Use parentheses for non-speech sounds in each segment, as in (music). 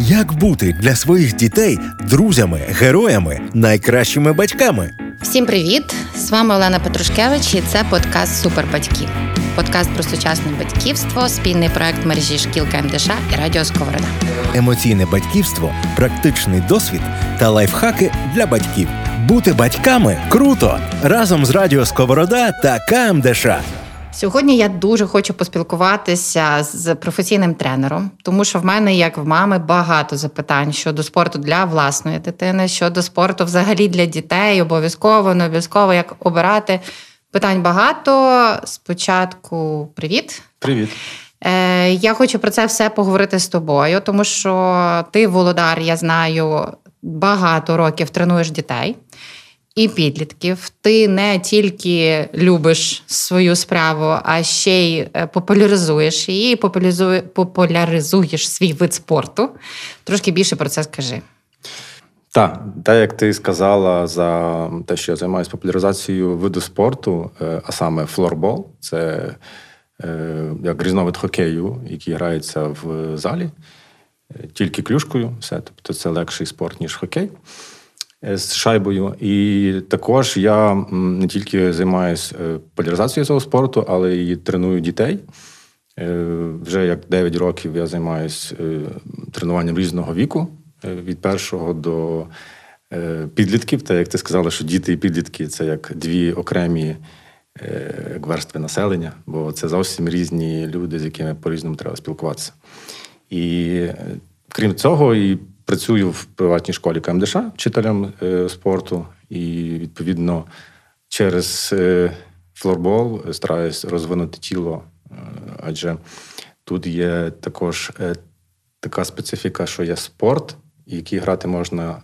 Як бути для своїх дітей друзями, героями, найкращими батьками? Всім привіт! З вами Олена Петрушкевич і це подкаст Супербатьки. Подкаст про сучасне батьківство, спільний проект мережі шкіл КМДШ і Радіо Сковорода. Емоційне батьківство, практичний досвід та лайфхаки для батьків. Бути батьками круто! Разом з Радіо Сковорода та КМДШ. Сьогодні я дуже хочу поспілкуватися з професійним тренером, тому що в мене, як в мами, багато запитань щодо спорту для власної дитини, щодо спорту взагалі для дітей, обов'язково, не обов'язково як обирати. Питань багато. Спочатку, привіт. Привіт. Е, Я хочу про це все поговорити з тобою, тому що ти, Володар, я знаю, багато років тренуєш дітей і підлітків. Ти не тільки любиш свою справу, а ще й е, популяризуєш її, популяризує, популяризуєш свій вид спорту. Трошки більше про це скажи. Так, так як ти сказала за те, що я займаюся популяризацією виду спорту, е, а саме флорбол, це е, як різновид хокею, який грається в залі, тільки клюшкою, все, тобто це легший спорт, ніж хокей. Е, з шайбою. І також я не тільки займаюся е, поляризацією цього спорту, але й треную дітей. Е, вже як 9 років я займаюся тренуванням різного віку від першого до підлітків. Та як ти сказала, що діти і підлітки це як дві окремі верстви населення, бо це зовсім різні люди, з якими по-різному треба спілкуватися. І крім цього, і Працюю в приватній школі КМДШ вчителем е, спорту, і відповідно через е, флорбол стараюсь розвинути тіло, е, адже тут є також така специфіка, що є спорт, який грати можна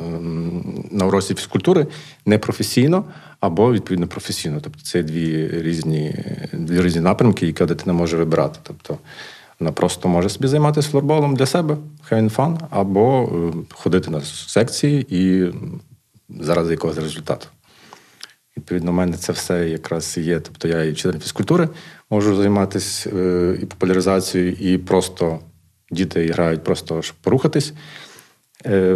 ем, на уроці фізкультури не професійно або відповідно професійно. Тобто це дві різні дві різні напрямки, які дитина може вибирати. Тобто вона просто може собі займатися флорболом для себе, хай фан, або е, ходити на секції і заради якогось результату. Відповідно, в мене це все якраз є. Тобто я і вчитель фізкультури можу займатися е, і популяризацією, і просто діти грають просто щоб порухатись е,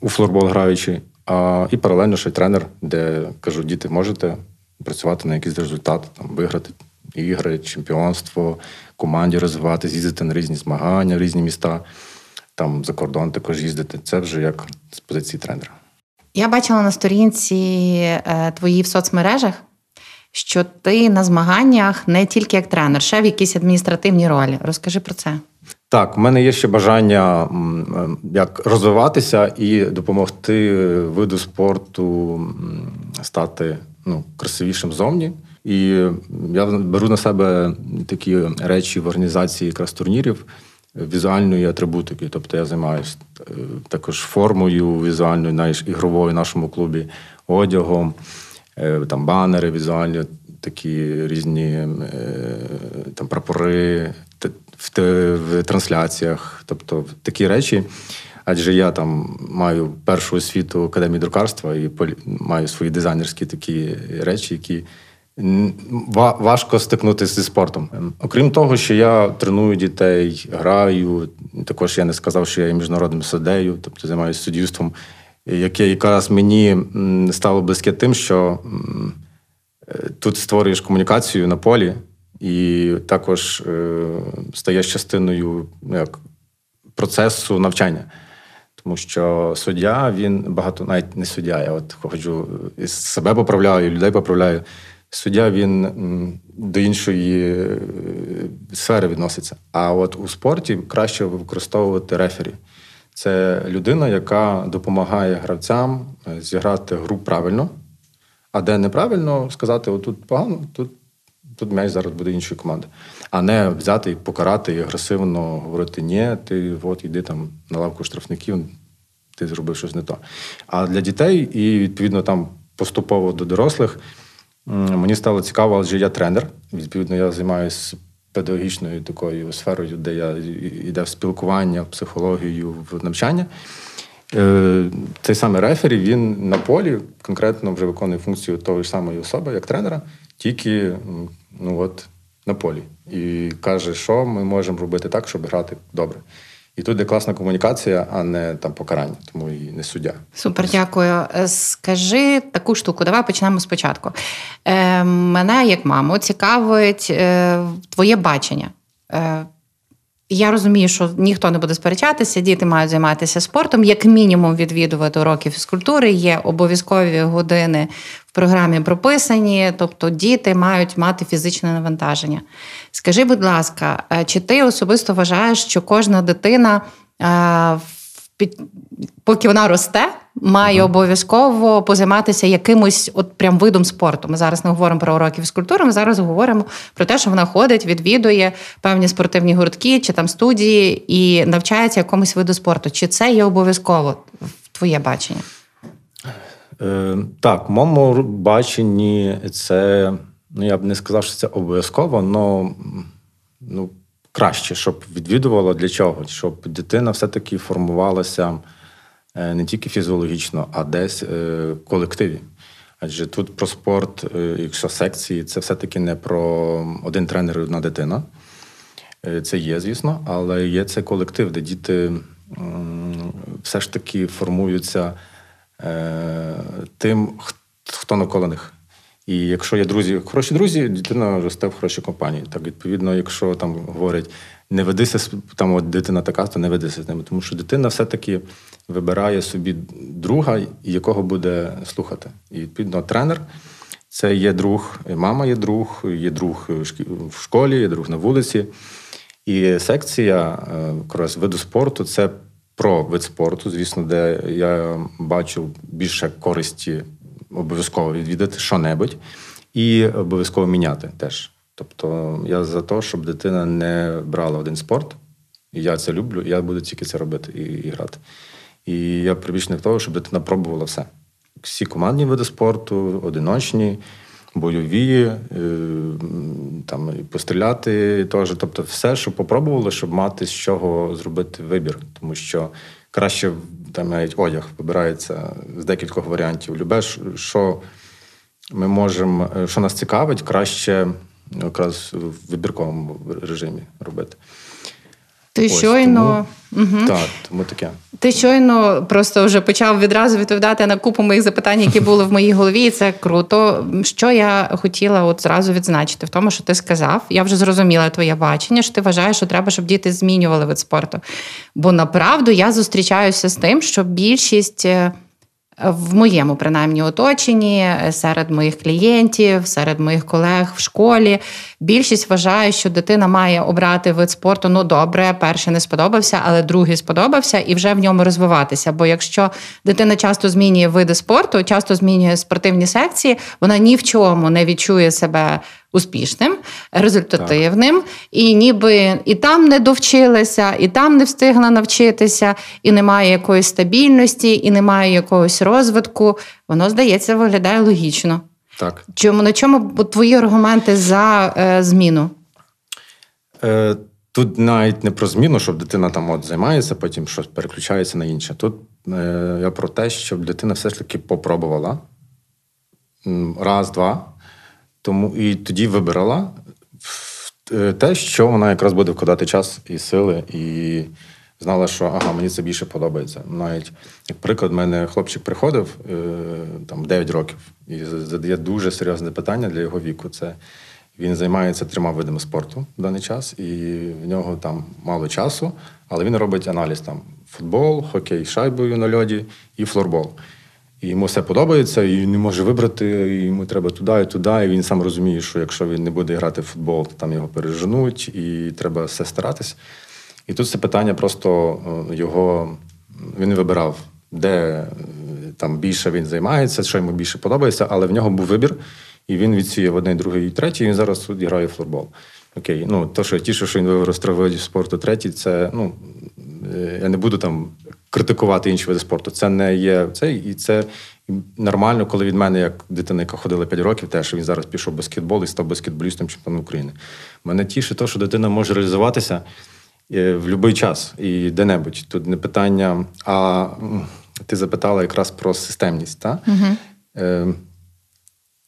у флорбол граючи, а і паралельно ще тренер, де кажу, діти можете працювати на якийсь результат, там виграти ігри, чемпіонство, команді розвиватися, їздити на різні змагання, в різні міста, там за кордон також їздити. Це вже як з позиції тренера. Я бачила на сторінці е, твої в соцмережах, що ти на змаганнях не тільки як тренер, ще в якійсь адміністративній ролі. Розкажи про це. Так, у мене є ще бажання як розвиватися і допомогти виду спорту стати ну, красивішим зовні. І я беру на себе такі речі в організації якраз турнірів візуальної атрибутики. Тобто я займаюся е, також формою візуальною, знаєш, ігровою в нашому клубі, одягом, е, там банери візуальні, такі різні е, там прапори в, в трансляціях, тобто такі речі. Адже я там маю першу освіту академії друкарства і маю свої дизайнерські такі речі, які важко стикнутися зі спортом. Ем, окрім того, що я треную дітей, граю. Також я не сказав, що я є міжнародним суддею, тобто займаюся суддівством, яке якраз мені стало близьке тим, що е, тут створюєш комунікацію на полі, і також е, стаєш частиною як, процесу навчання. Тому що суддя, він багато, навіть не суддя, я от хочу себе поправляю, і людей поправляю суддя він до іншої е, сфери відноситься. А от у спорті краще використовувати рефері. Це людина, яка допомагає гравцям е, зіграти гру правильно, а де неправильно сказати: отут погано, тут тут м'яч зараз буде іншої команди. А не взяти і покарати і агресивно говорити: ні, ти от йди там на лавку штрафників, ти зробив щось не то. А для дітей і відповідно там поступово до дорослих. Мені стало цікаво, адже я тренер. Відповідно, я займаюся педагогічною такою сферою, де я йде в спілкування, в психологію, в навчання. Е, цей самий рефері, він на полі конкретно вже виконує функцію того ж самої особи, як тренера, тільки ну от, на полі. І каже, що ми можемо робити так, щоб грати добре. І тут є класна комунікація, а не там покарання, тому і не суддя. Супер, дякую. Е, скажи таку штуку. Давай почнемо спочатку. Е, Мене, як маму, цікавить е, твоє бачення. Е, я розумію, що ніхто не буде сперечатися, діти мають займатися спортом, як мінімум відвідувати уроки фізкультури. Є обов'язкові години в програмі прописані, тобто діти мають мати фізичне навантаження. Скажи, будь ласка, е, чи ти особисто вважаєш, що кожна дитина, е, поки вона росте, має обов'язково позайматися якимось от прям видом спорту. Ми зараз не говоримо про уроки фізкультури, ми зараз говоримо про те, що вона ходить, відвідує певні спортивні гуртки чи там студії і навчається якомусь виду спорту. Чи це є обов'язково в твоє бачення? Е, Так, в моєму баченні це, ну я б не сказав, що це обов'язково, але ну, краще, щоб відвідувало для чого? Щоб дитина все-таки формувалася. Е, не тільки фізіологічно, а десь в е, колективі. Адже тут про спорт, е, якщо секції, це все-таки не про один тренер і одна дитина. Це є, звісно, але є цей колектив, де діти все ж таки формуються тим, хто навколо них. І якщо є друзі, хороші друзі, дитина росте в хорошій компанії. Так, відповідно, якщо там говорять, не ведися там, от дитина така, то не ведися з ними. Тому що дитина все-таки вибирає собі друга, якого буде слухати. І відповідно, тренер це є друг, мама є друг, є друг в школі, є друг на вулиці. І секція е, якраз виду спорту це про вид спорту, звісно, де я бачу більше користі обов'язково відвідати що-небудь і обов'язково міняти теж. Тобто я за те, щоб дитина не брала один спорт, і я це люблю, і я буду тільки це робити і, і грати. І я прибічник того, щоб дитина пробувала все. Всі командні види спорту, одиночні, бойові, е, там постріляти теж. Тобто, все, що попробували, щоб мати з чого зробити вибір. Тому що краще там навіть одяг вибирається з декількох варіантів. Любе, що ми можемо, що нас цікавить, краще якраз в вибірковому режимі робити. Ти Ось, щойно тому, угу. так, тому таке. Ти щойно просто вже почав відразу відповідати на купу моїх запитань, які були в моїй голові, і це круто. Що я хотіла от зразу відзначити в тому, що ти сказав, я вже зрозуміла твоє бачення, що ти вважаєш, що треба, щоб діти змінювали вид спорту. Бо направду я зустрічаюся з тим, що більшість. В моєму принаймні оточенні, серед моїх клієнтів, серед моїх колег в школі. Більшість вважає, що дитина має обрати вид спорту. Ну добре, перший не сподобався, але другий сподобався, і вже в ньому розвиватися. Бо якщо дитина часто змінює види спорту, часто змінює спортивні секції, вона ні в чому не відчує себе успішним, результативним, так. і ніби і там не довчилася, і там не встигла навчитися, і немає якоїсь стабільності, і немає якогось розвитку. Воно здається, виглядає логічно. Так. Чому на чому твої аргументи за е, зміну? Е, Тут навіть не про зміну, щоб дитина там от займається, потім щось переключається на інше. Тут е, я про те, щоб дитина все ж таки попробувала раз, два, тому і тоді вибирала е, те, що вона якраз буде вкладати час і сили, і знала, що ага, мені це більше подобається. Навіть як приклад, в мене хлопчик приходив е, там 9 років і задає дуже серйозне питання для його віку. Це він займається трьома видами спорту в даний час, і в нього там мало часу, але він робить аналіз там футбол, хокей шайбою на льоді і флорбол. І йому все подобається, і він не може вибрати, і йому треба туди і туди. І він сам розуміє, що якщо він не буде грати в футбол, то там його переженуть, і треба все старатись. І тут це питання просто е, його він вибирав, де е, там більше він займається, що йому більше подобається, але в нього був вибір, і він відсіяв одне, другий і третій, і він зараз тут грає в футбол. Окей, ну то, що я тішу, що він вибрав з спорту третій, це ну я не буду там критикувати інші види спорту. Це не є це, і це нормально, коли від мене, як дитина, яка ходила 5 років, теж він зараз пішов баскетбол і став баскетболістом чемпіоном України. Мене тішить те, що дитина може реалізуватися е, в будь-який час і де-небудь. Тут не питання, а ти запитала якраз про системність. так? Угу.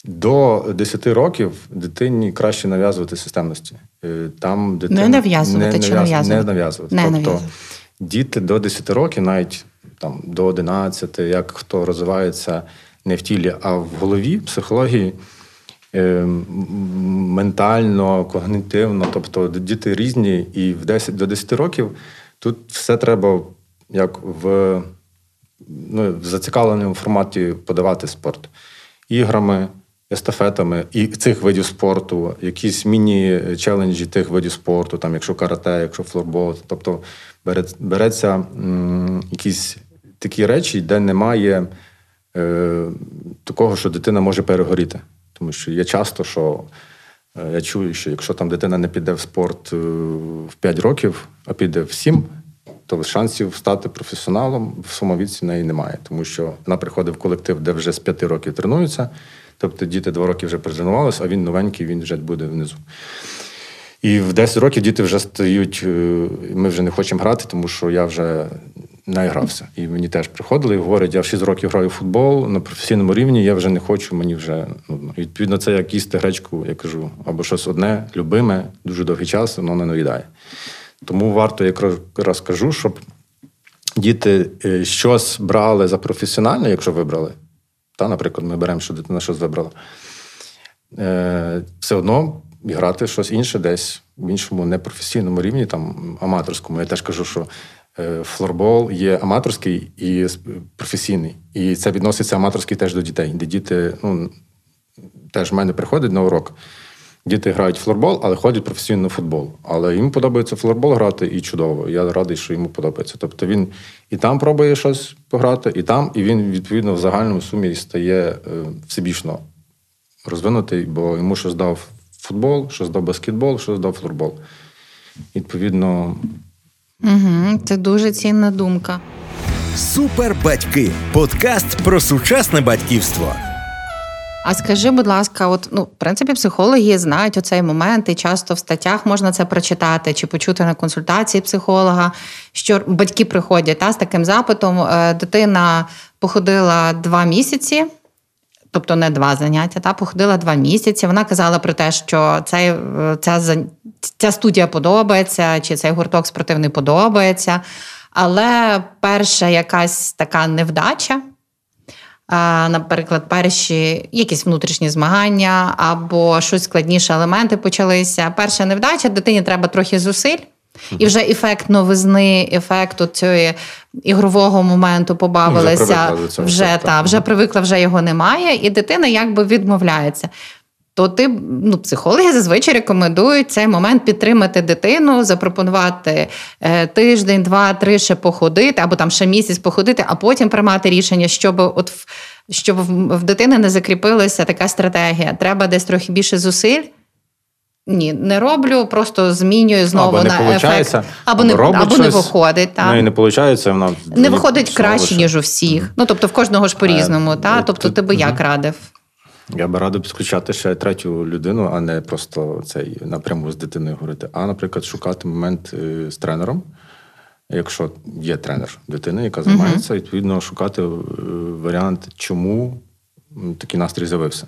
До 10 років дитині краще нав'язувати системності. Е, там дитина не нав'язувати не, чи нав'язувати? Не нав'язувати. Не тобто, нав'язувати діти до 10 років, навіть там до 11, як хто розвивається не в тілі, а в голові, психології. Е, ментально, когнитивно, тобто діти різні, і в 10 до 10 років тут все треба як в ну, в зацікавленому форматі подавати спорт іграми, естафетами і цих видів спорту, якісь міні-челенджі тих видів спорту, там, якщо карате, якщо флорбол. Тобто береться м, якісь такі речі, де немає е, такого, що дитина може перегоріти. Тому що є часто, що е, я чую, що якщо там дитина не піде в спорт е, в 5 років, а піде в 7, то шансів стати професіоналом в своєму віці неї немає, тому що вона приходить в колектив, де вже з 5 років тренуються. Тобто діти 2 роки вже потренувалися, а він новенький, він вже буде внизу. І в 10 років діти вже стають, е, ми вже не хочемо грати, тому що я вже наігрався. І мені теж приходили і говорять, я в 6 років граю в футбол на професійному рівні, я вже не хочу, мені вже нудно. Відповідно, це як їсти гречку, я кажу, або щось одне, любиме, дуже довгий час, воно не наїдає. Тому варто, як розкажу, щоб діти е, щось брали за професіональне, якщо вибрали. Та, Наприклад, ми беремо, що дитина щось вибрала. Е, все одно грати щось інше десь в іншому непрофесійному рівні, там аматорському. Я теж кажу, що е, флорбол є аматорський і професійний. І це відноситься аматорський теж до дітей, де діти ну, теж в мене приходять на урок. Діти грають в флорбол, але ходять професійно в футбол. Але йому подобається флорбол грати і чудово. Я радий, що йому подобається. Тобто він і там пробує щось пограти, і там, і він, відповідно, в загальному сумі стає е, всебічно розвинутий, бо йому щось дав футбол, щось дав баскетбол, щось дав флорбол. Відповідно. Угу, Це дуже цінна думка. Супербатьки. Подкаст про сучасне батьківство. А скажи, будь ласка, от ну, в принципі, психологи знають оцей момент, і часто в статтях можна це прочитати чи почути на консультації психолога, що батьки приходять та, з таким запитом. Е, дитина походила два місяці. Тобто не два заняття, та походила два місяці. Вона казала про те, що цей, е, ця ця студія подобається, чи цей гурток спортивний подобається. Але перша якась така невдача, наприклад, перші якісь внутрішні змагання або щось складніше, елементи почалися. Перша невдача, дитині треба трохи зусиль. І вже ефект новизни, ефект цієї ігрового моменту побавилися. Вже вже та вже привикла, вже його немає, і дитина якби відмовляється то ти ну, психологи зазвичай рекомендують цей момент підтримати дитину, запропонувати е, тиждень, два, три ще походити, або там ще місяць походити, а потім приймати рішення, щоб от щоб в дитини не закріпилася така стратегія. Треба десь трохи більше зусиль. Ні, не роблю, просто змінюю знову або на ефект. Або, не або щось, не виходить. Та. Ну і не виходить, вона не виходить краще, ніж у всіх. Mm-hmm. Ну тобто в кожного ж по-різному. Е, та? Тобто, ти би mm-hmm. як радив? Я би радив підключати ще третю людину, а не просто цей напряму з дитиною говорити. А, наприклад, шукати момент е, з тренером. Якщо є тренер дитини, яка займається, відповідно шукати е, варіант, чому такий настрій з'явився.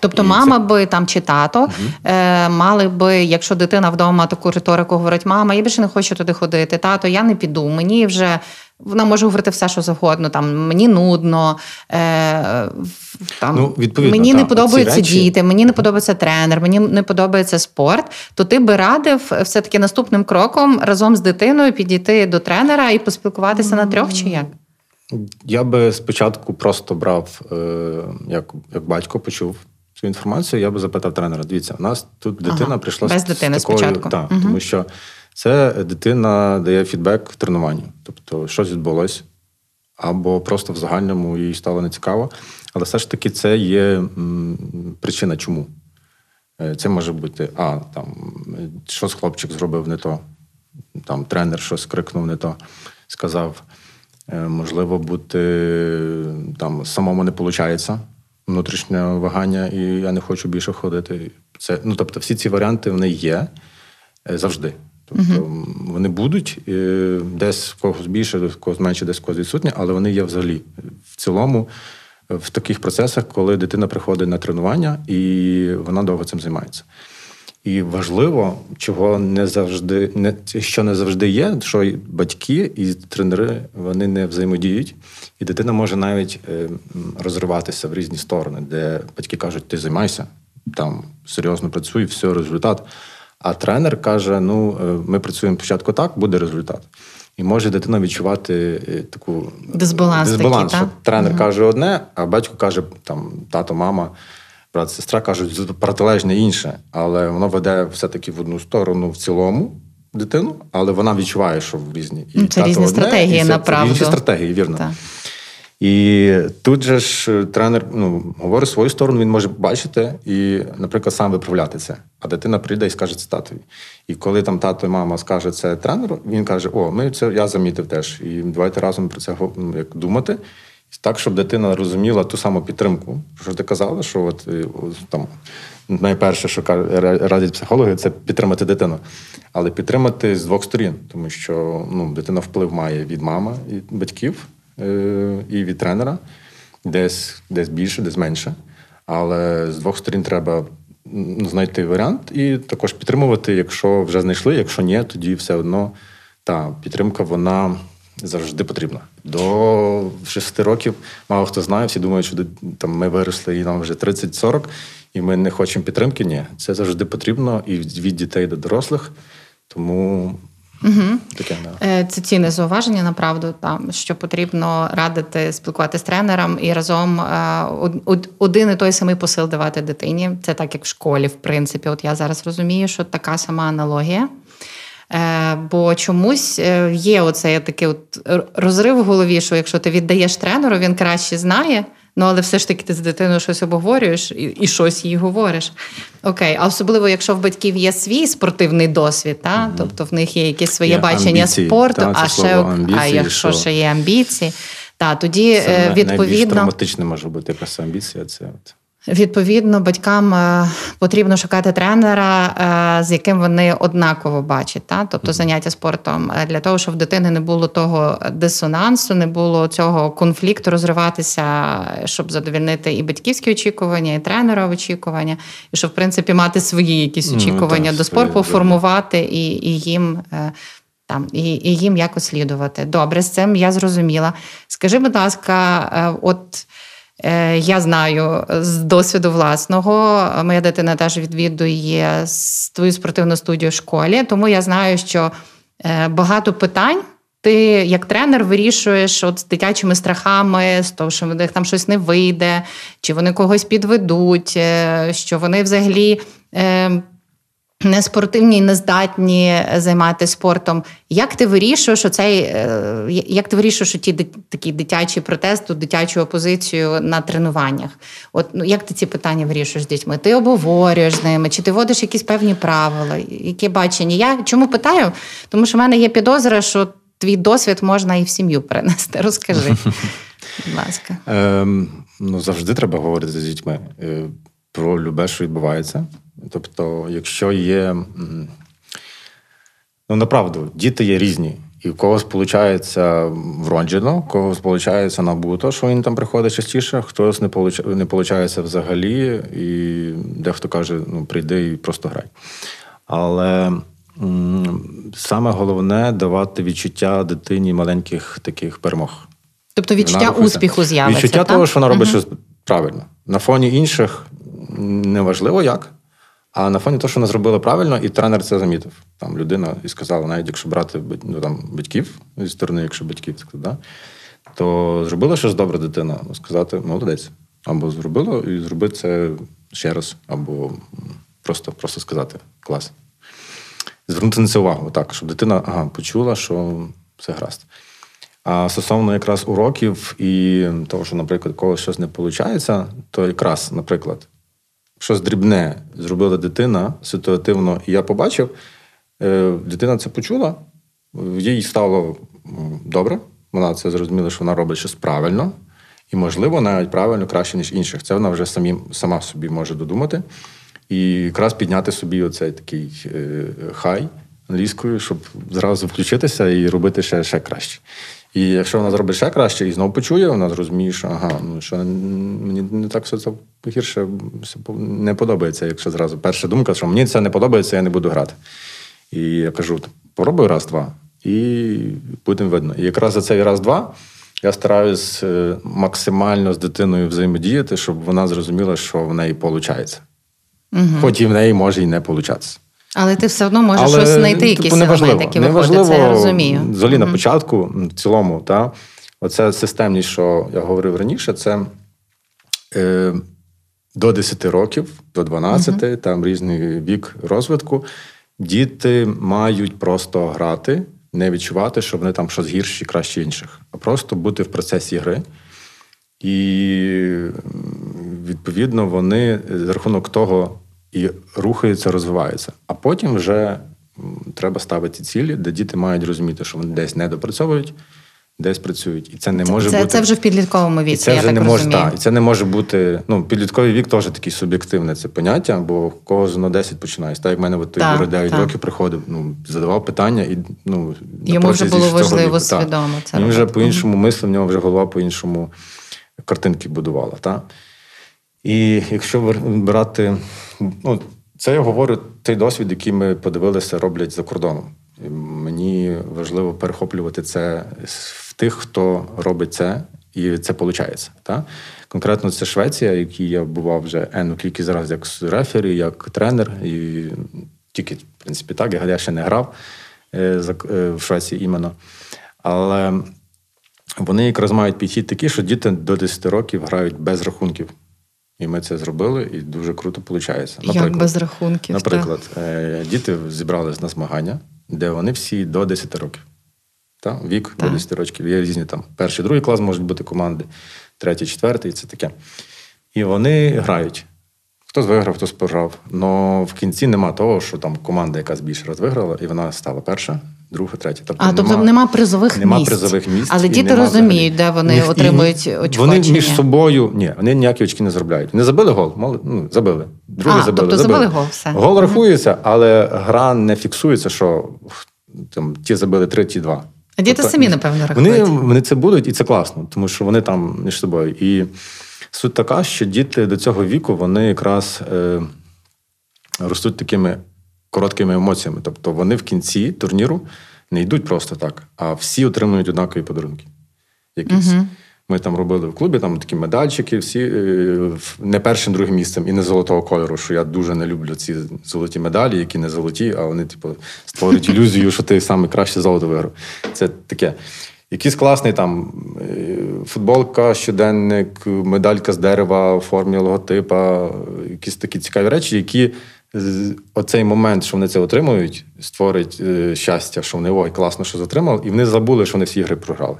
Тобто, і мама це... би там чи тато угу. е, мали би, якщо дитина вдома таку риторику говорить, мама, я більше не хочу туди ходити, тато, я не піду. Мені вже вона може говорити все, що завгодно. Там мені нудно, е, там ну, мені та, не подобаються речі... діти, мені не подобається тренер, мені не подобається спорт. То ти би радив все таки наступним кроком разом з дитиною підійти до тренера і поспілкуватися mm-hmm. на трьох чи як? Я би спочатку просто брав, е, як як батько почув цю інформацію, я би запитав тренера: дивіться, у нас тут дитина ага, прийшла без з дитини такою, спочатку. Так, угу. тому що це дитина дає фідбек в тренуванні. Тобто, щось відбулося, або просто в загальному їй стало нецікаво. Але все ж таки це є причина, чому. Е, це може бути, а, там, щось хлопчик зробив не то, там тренер щось крикнув не то, сказав. Е, можливо, бути там самому не виходить внутрішнє вагання, і я не хочу більше ходити. Це, ну, Тобто, всі ці варіанти вони є е, завжди. Тобто uh вони будуть десь в когось більше, в когось менше, десь в когось відсутні, але вони є взагалі в цілому в таких процесах, коли дитина приходить на тренування і вона довго цим займається. І важливо, чого не завжди не що не завжди є, що батьки і тренери вони не взаємодіють, і дитина може навіть е, розриватися в різні сторони, де батьки кажуть, ти займайся, там серйозно працюй, все, результат. А тренер каже: ну, е, ми працюємо спочатку так, буде результат. І може дитина відчувати е, таку дисбаланс, дисбаланс такий, що тренер угу. каже одне, а батько каже, там тато, мама брат, сестра кажуть протилежне інше, але воно веде все-таки в одну сторону в цілому дитину, але вона відчуває, що в різні. І Це різні одне, стратегії, і це, направду. Інші стратегії, вірно. Так. І тут же ж тренер ну, говорить свою сторону, він може бачити і, наприклад, сам виправляти це. А дитина прийде і скаже це татові. І коли там тато і мама скаже це тренеру, він каже: О, ми це я замітив теж. І давайте разом про це ну, як думати. Так, щоб дитина розуміла ту саму підтримку. Що ти казала, що от, е, там найперше, що радять психологи, це підтримати дитину. Але підтримати з двох сторін, тому що ну, дитина вплив має від мами і батьків е- і від тренера, десь десь більше, десь менше. Але з двох сторін треба знайти варіант і також підтримувати, якщо вже знайшли, якщо ні, тоді все одно та підтримка, вона завжди потрібна. До 6 років мало хто знає, всі думають, що там ми виросли і нам вже 30-40, і ми не хочемо підтримки. Ні, це завжди потрібно і від дітей до дорослих. Тому Угу. Таке да. це цінне зауваження, направду там що потрібно радити спілкуватися з тренером і разом е, один і той самий посил давати дитині. Це так, як в школі, в принципі. От я зараз розумію, що така сама аналогія. Е, бо чомусь е, є оцей такий от розрив в голові, що якщо ти віддаєш тренеру, він краще знає. Ну, але все ж таки ти з дитиною щось обговорюєш і і щось їй говориш. Окей, а особливо, якщо в батьків є свій спортивний досвід, та? Mm-hmm. тобто в них є якесь своє є бачення амбіції. спорту, та, а ще амбіції, а якщо що? ще є амбіції, та тоді це відповідно найбільш травматичне може бути якраз амбіція. Це от. Відповідно, батькам е, потрібно шукати тренера, е, з яким вони однаково бачать, та? тобто заняття спортом е, для того, щоб в дитини не було того дисонансу, не було цього конфлікту розриватися, щоб задовільнити і батьківські очікування, і тренера очікування, і щоб в принципі мати свої якісь очікування ну, так, до спорту, формувати і, і їм. Там і і їм якось слідувати. Добре, з цим я зрозуміла. Скажи, будь ласка, от я знаю з досвіду власного, моя дитина теж відвідує твою спортивну студію в школі, тому я знаю, що е, багато питань. Ти як тренер вирішуєш от з дитячими страхами, з того, що в них там щось не вийде, чи вони когось підведуть, е, що вони взагалі не спортивні і не здатні займатися спортом. Як ти вирішуєш оцей, е, як ти вирішуєш ті такі дитячі протести, дитячу опозицію на тренуваннях? От ну як ти ці питання вирішуєш з дітьми? Ти обговорюєш з ними, чи ти вводиш якісь певні правила? Які бачення? Я чому питаю? Тому що в мене є підозра, що твій досвід можна і в сім'ю перенести. (laughs) Розкажи, (laughs) будь ласка. Ем, Ну завжди треба говорити з дітьми е, про любе, що відбувається. Тобто, якщо є, ну направду, діти є різні. І в когось виходить вроджено, в когось виходить набуто, що він там приходить частіше, хтось не не виходить взагалі, і дехто каже, ну прийди і просто грай. Але саме головне давати відчуття дитині маленьких таких перемог. Тобто відчуття успіху з'явиться. Відчуття так? того, що вона робить uh щось правильно. На фоні інших неважливо як. А на фоні того, що вона зробила правильно, і тренер це замітив. Там людина і сказала, навіть якщо брати ну, там, батьків зі сторони, якщо батьків, так, да, то зробила щось добре дитина, ну, сказати молодець. Або зробила і зроби це ще раз, або просто просто сказати клас. Звернути на це увагу, так, щоб дитина ага, почула, що все гаразд. А стосовно якраз уроків і того, що, наприклад, когось щось не виходить, то якраз, наприклад, щось дрібне зробила дитина ситуативно, і я побачив, е, дитина це почула, їй стало добре. Вона це зрозуміла, що вона робить щось правильно, і, можливо, навіть правильно краще, ніж інших. Це вона вже самі, сама собі може додумати. І якраз підняти собі оцей такий е, хай, англійською, щоб зразу включитися і робити ще ще краще. І якщо вона зробить ще краще і знову почує, вона зрозуміє, що ага, ну що мені не так все це гірше не подобається, якщо зразу перша думка, що мені це не подобається, я не буду грати. І я кажу: попробуй раз-два, і будемо видно. І якраз за цей раз-два я стараюсь е, максимально з дитиною взаємодіяти, щоб вона зрозуміла, що в неї виходить. Угу. Хоч і в неї може і не получатися. Але ти все одно можеш Але, щось знайти, типу, якісь елементи, які виходять, це я розумію. Взагалі mm на початку, в цілому, та, оця системність, що я говорив раніше, це е, до 10 років, до 12, mm там різний вік розвитку. Діти мають просто грати, не відчувати, що вони там щось гірші, краще інших, а просто бути в процесі гри. І відповідно вони за рахунок того і рухаються, розвиваються. А потім вже треба ставити цілі, де діти мають розуміти, що вони десь не допрацьовують, десь працюють. І це не може це, бути. Це вже в підлітковому віці. І це я вже так не може так. І це не може бути. Ну, підлітковий вік теж такий суб'єктивне це поняття, бо кого з 10 починається. Так як в мене от той Юра 9 так. років приходив, ну задавав питання і ну йому вже було важливо свідомо. Це Він вже по-іншому мислив, в нього вже голова по-іншому картинки будувала. Так? І якщо брати, ну, це я говорю той досвід, який ми подивилися, роблять за кордоном. І мені важливо перехоплювати це в тих, хто робить це, і це виходить. Так? Конкретно це Швеція, якій я бував вже енну кількість разів як рефері, як тренер, і тільки, в принципі, так, я ще не грав е, е, в Швеції іменно. Але вони якраз мають підхід такий, що діти до 10 років грають без рахунків. І ми це зробили, і дуже круто виходить. Наприклад, Як без рахунків. Наприклад, так. Е, діти зібрались на змагання, де вони всі до 10 років. Так? Вік так. до 10 років. Є різні там перший, другий клас можуть бути команди, третій, четвертий, це таке. І вони грають. Хтось виграв, хтось програв. Але в кінці нема того, що там команда якась більше раз виграла, і вона стала перша друга, третя. Тобто а тобто нема призових нема місць. призових місць. Але діти розуміють, де вони Ні, отримують очко. Вони між собою ні, вони ніякі очки не заробляють. Не забили гол, мали, ну, забили. Другі а, забили. Тобто забили. забили гол. все. Гол рахується, але гра не фіксується, що там ті забили три, ті два. А діти тобто, самі, напевно, рахують. Вони, вони це будуть, і це класно, тому що вони там між собою. І суть така, що діти до цього віку вони якраз е, ростуть такими короткими емоціями. Тобто вони в кінці турніру не йдуть просто так, а всі отримують однакові подарунки. Якісь. Uh-huh. Ми там робили в клубі там такі медальчики, всі е, не першим, другим місцем і не золотого кольору, що я дуже не люблю ці золоті медалі, які не золоті, а вони, типу, створюють ілюзію, що ти саме краще золото виграв. Це таке. Якийсь класний там е, футболка, щоденник, медалька з дерева у формі логотипа, якісь такі цікаві речі, які оцей момент, що вони це отримують, створить е, щастя, що вони ой, класно, що затримали, і вони забули, що вони всі ігри програли.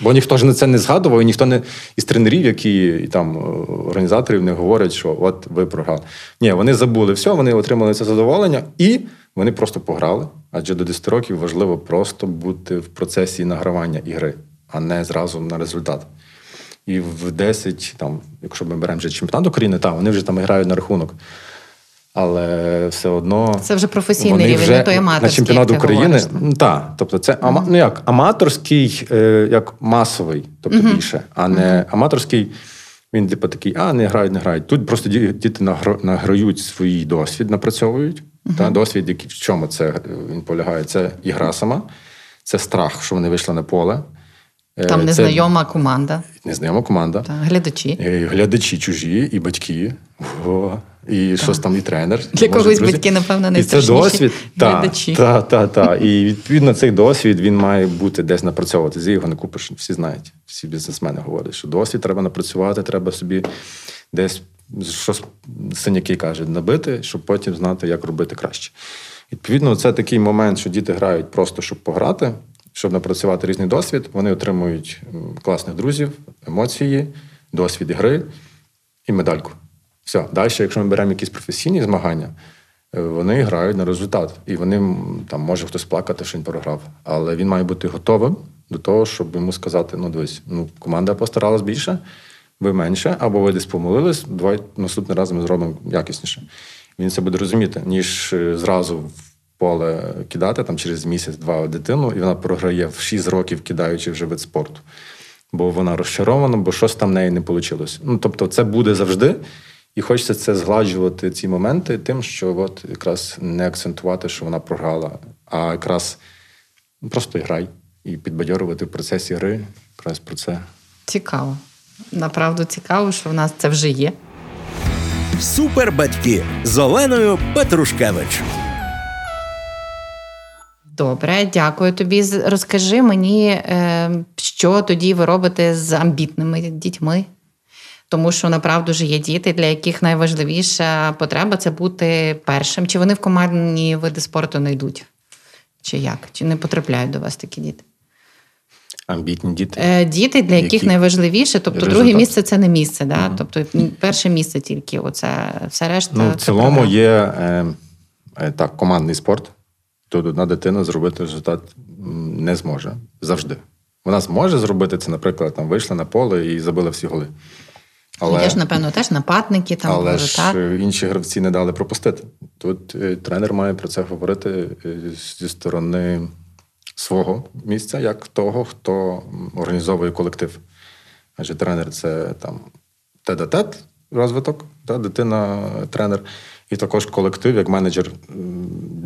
Бо ніхто ж на це не згадував, і ніхто не із тренерів, які і там е, організаторів не говорять, що от ви програли. Ні, вони забули все, вони отримали це задоволення і вони просто пограли. Адже до 10 років важливо просто бути в процесі награвання ігри, а не зразу на результат. І в 10, там, якщо ми беремо вже чемпіонат України, так, вони вже там грають на рахунок. Але все одно це вже професійний рівень, вже не той аматорський, на чемпіонат України. Так, тобто це ама, ну як аматорський, е, як масовий, тобто uh більше, а не uh аматорський. Він типу такий, а не грають, не грають. Тут просто діти награють свій досвід, напрацьовують. uh Та досвід, який в чому це е, він полягає? Це ігра сама, це страх, що вони вийшли на поле. Е, Там незнайома це команда. Незнайома команда. Так, Глядачі. Глядачі чужі і батьки. О, І щось там і тренер. Для когось батьки, напевно, не І це досвід. глядачі. Так, так, так. І відповідно цей досвід він має бути десь напрацьовувати. З його не купиш, всі знають. Всі бізнесмени говорять, що досвід треба напрацювати, треба собі десь щось синяки кажуть, набити, щоб потім знати, як робити краще. Відповідно, це такий момент, що діти грають просто, щоб пограти щоб напрацювати різний досвід, вони отримують класних друзів, емоції, досвід гри і медальку. Все, далі, якщо ми беремо якісь професійні змагання, е, вони грають на результат. І вони там може хтось плакати, що він програв. Але він має бути готовим до того, щоб йому сказати: ну, дивись, ну, команда постаралась більше, ви менше, або ви десь помолились, давай наступний раз ми зробимо якісніше. Він це буде розуміти, ніж е, зразу поле кидати там через місяць-два дитину, і вона програє в 6 років, кидаючи вже вид спорту. Бо вона розчарована, бо щось там в неї не вийшло. Ну, тобто, це буде завжди. І хочеться це згладжувати ці моменти тим, що от якраз не акцентувати, що вона програла, а якраз просто грай і підбадьорувати в процесі гри. Якраз про це. Цікаво. Направду цікаво, що в нас це вже є. Супербатьки з Оленою Петрушкевич. Добре, дякую тобі. Розкажи мені, е, що тоді ви робите з амбітними дітьми? Тому що направду ж є діти, для яких найважливіша потреба це бути першим. Чи вони в командні види спорту не йдуть? Чи як? Чи не потрапляють до вас такі діти? Амбітні діти. Е, діти, для яких Які? найважливіше, тобто Результат. друге місце це не місце, да? Угу. тобто перше місце тільки оце все решта. Ну, В цілому є е, е, так, командний спорт. Тут одна дитина зробити результат не зможе завжди. Вона зможе зробити це, наприклад, там вийшла на поле і забила всі голи. Але Є ж, напевно, теж нападники там але були, ж так? інші гравці не дали пропустити. Тут е, тренер має про це говорити е, зі сторони свого місця, як того, хто організовує колектив. Адже тренер це там тет-а-тет розвиток, та, дитина, тренер, і також колектив, як менеджер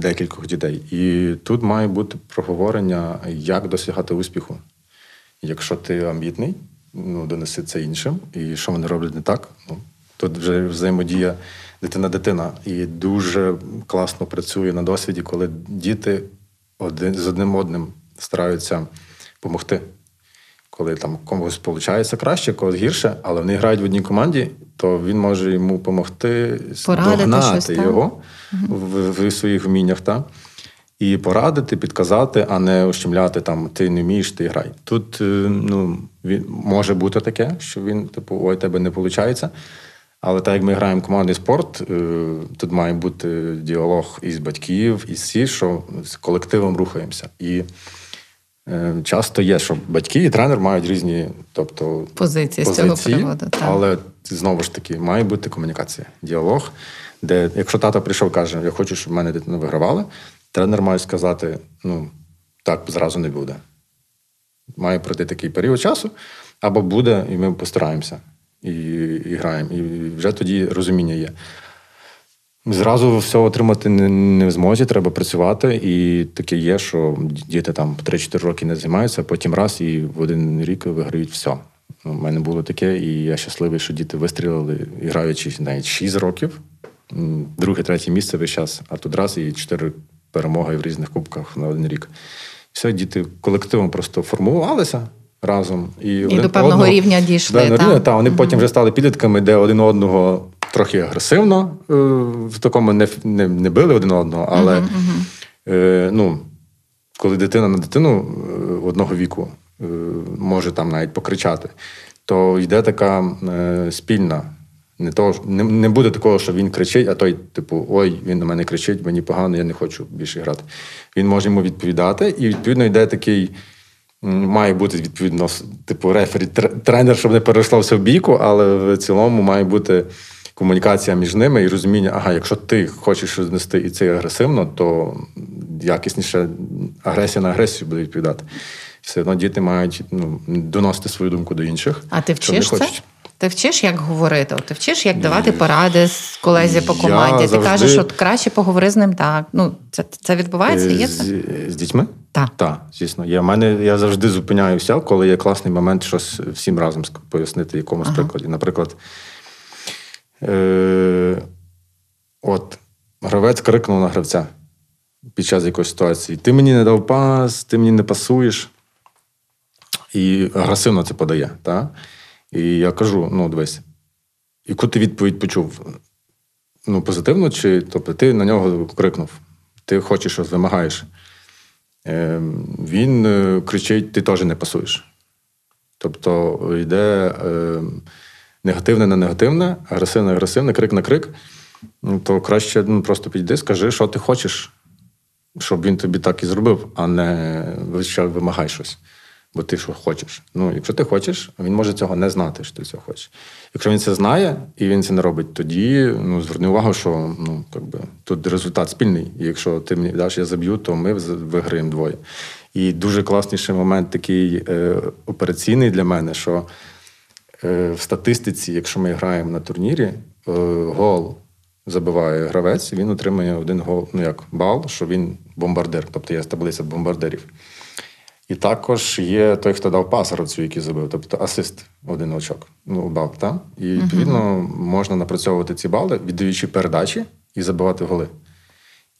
декількох дітей. І тут має бути проговорення, як досягати успіху. Якщо ти амбітний, ну, донеси це іншим, і що вони роблять не так. Ну, Тут вже взаємодія дитина-дитина. І дуже класно працює на досвіді, коли діти один з одним одним стараються допомогти. Коли там комусь виходить краще, когось гірше, але вони грають в одній команді, то він може йому допомогти догнати щось, його в, в своїх вміннях. Та? І порадити, підказати, а не ущемляти там ти не вмієш, ти грай. Тут е, ну, він, може бути таке, що він, типу, ой, тебе не виходить. Але так як ми граємо командний спорт, е, тут має бути діалог із батьків, із всі, що з колективом рухаємося. І е, часто є, що батьки і тренер мають різні тобто, позиції, позиції з цього приводу. Так. Але знову ж таки має бути комунікація, діалог, де якщо тато прийшов і каже, я хочу, щоб мене дитина вигравала, тренер має сказати: ну, так зразу не буде. Має пройти такий період часу, або буде, і ми постараємося і, і граємо. І вже тоді розуміння є. Зразу все отримати не, не в змозі, треба працювати. І таке є, що діти там 3-4 роки не займаються, а потім раз і в один рік виграють все. У мене було таке, і я щасливий, що діти вистрілили, граючи навіть 6 років, друге, третє місце весь час, а тут раз і 4 перемоги в різних кубках на один рік. Все, діти колективом просто формувалися разом. І, і один до певного одного, рівня дійшли. Да, та. та, Вони угу. потім вже стали підлітками, де один одного трохи агресивно е, в такому не не, не били один одного, але угу. Е, ну, коли дитина на дитину е, одного віку е, може там навіть покричати, то йде така е, спільна. Не то, не, не буде такого, що він кричить, а той, типу, ой, він на мене кричить, мені погано, я не хочу більше грати. Він може йому відповідати, і відповідно йде такий Має бути відповідно, типу, рефері, тренер, щоб не перейшло все в бійку, але в цілому має бути комунікація між ними і розуміння, ага, якщо ти хочеш рознести і це агресивно, то якісніше агресія на агресію буде відповідати. Все одно діти мають ну, доносити свою думку до інших. А ти вчиш це? Ти вчиш, як говорити? Ти вчиш, як давати поради з колезі по команді? Я ти завжди... кажеш, що краще поговори з ним так. Ну, Це це відбувається? Є це? З, з дітьми? Так. Так, звісно. Я мене, я завжди зупиняюся, коли є класний момент щось всім разом пояснити, якомусь ага. прикладі. Наприклад, е- от гравець крикнув на гравця під час якоїсь ситуації: Ти мені не дав пас, ти мені не пасуєш. І агресивно це подає. Так? І я кажу: ну, дивись, яку ти відповідь почув? Ну, позитивно, чи тобто ти на нього крикнув, ти хочеш щось, вимагаєш. Е, Він е, кричить: ти теж не пасуєш. Тобто йде е, негативне на негативне, агресивне, агресивне, крик на крик. Ну, то краще ну, просто підійди, скажи, що ти хочеш, щоб він тобі так і зробив, а не вимагай щось. Бо ти що хочеш. Ну, якщо ти хочеш, він може цього не знати, що ти цього хочеш. Якщо він це знає і він це не робить, тоді ну, зверни увагу, що ну, якби, тут результат спільний. І якщо ти мені даш, я заб'ю, то ми виграємо двоє. І дуже класніший момент такий е, операційний для мене, що е, в статистиці, якщо ми граємо на турнірі, е, гол забиває гравець, він отримує один гол, ну як бал, що він бомбардир, тобто є таблиця бомбардирів. І також є той, хто дав пас гравцю, який забив, тобто асист один очок. Ну, бал, так? І відповідно uh-huh. можна напрацьовувати ці бали, віддаючи передачі і забивати голи.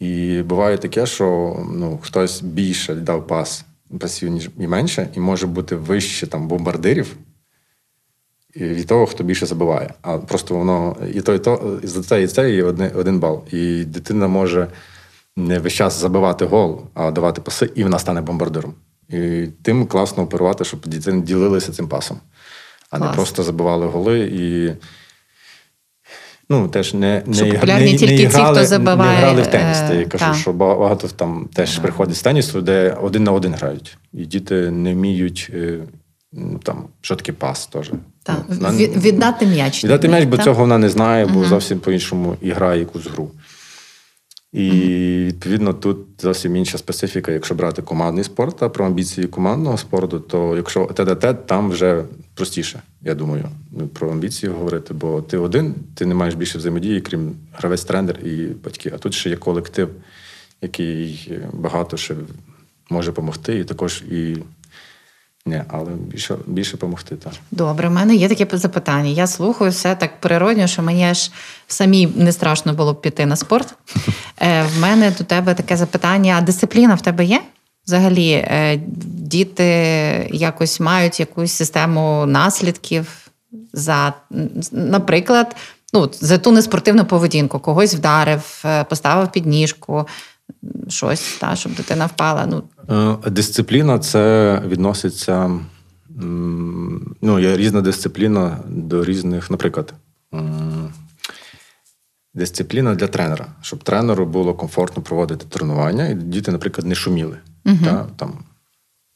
І буває таке, що ну, хтось більше дав пас пасів, ніж і менше, і може бути вище там бомбардирів від того, хто більше забиває. А просто воно і то, і то, і за це, і це є один, один бал. І дитина може не весь час забивати гол, а давати паси, і вона стане бомбардиром. І тим класно оперувати, щоб дітей ділилися цим пасом, а Клас. не просто забивали голи і. Ну, теж не не, не, не, тільки не, грали, ті, хто забиває, не грали в теніс. Е, я кажу, та. що багато там теж приходять з тенісу, де один на один грають. І діти не вміють е, там, що таке пас теж. Так. Ну, віддати м'яч. Віддати м'яч, бо цього вона не знає, бо uh зовсім по-іншому і грає якусь гру. І відповідно тут зовсім інша специфіка, якщо брати командний спорт, а про амбіції командного спорту, то якщо тет там вже простіше, я думаю, про амбіції говорити, бо ти один, ти не маєш більше взаємодії, крім гравець, тренер і батьки. А тут ще є колектив, який багато ще може допомогти, і також і ні, але більше більше допомогти. так. Добре, в мене є таке запитання. Я слухаю все так природньо, що мені аж самі не страшно було б піти на спорт. (laughs) Е, В мене до тебе таке запитання: а дисципліна в тебе є? Взагалі, е, діти якось мають якусь систему наслідків за, наприклад, ну, за ту неспортивну поведінку, когось вдарив, е, поставив підніжку щось, та, щоб дитина впала. Ну. Е, дисципліна це відноситься. Ну, є різна дисципліна до різних, наприклад, дисципліна для тренера, щоб тренеру було комфортно проводити тренування, і діти, наприклад, не шуміли, uh та, там,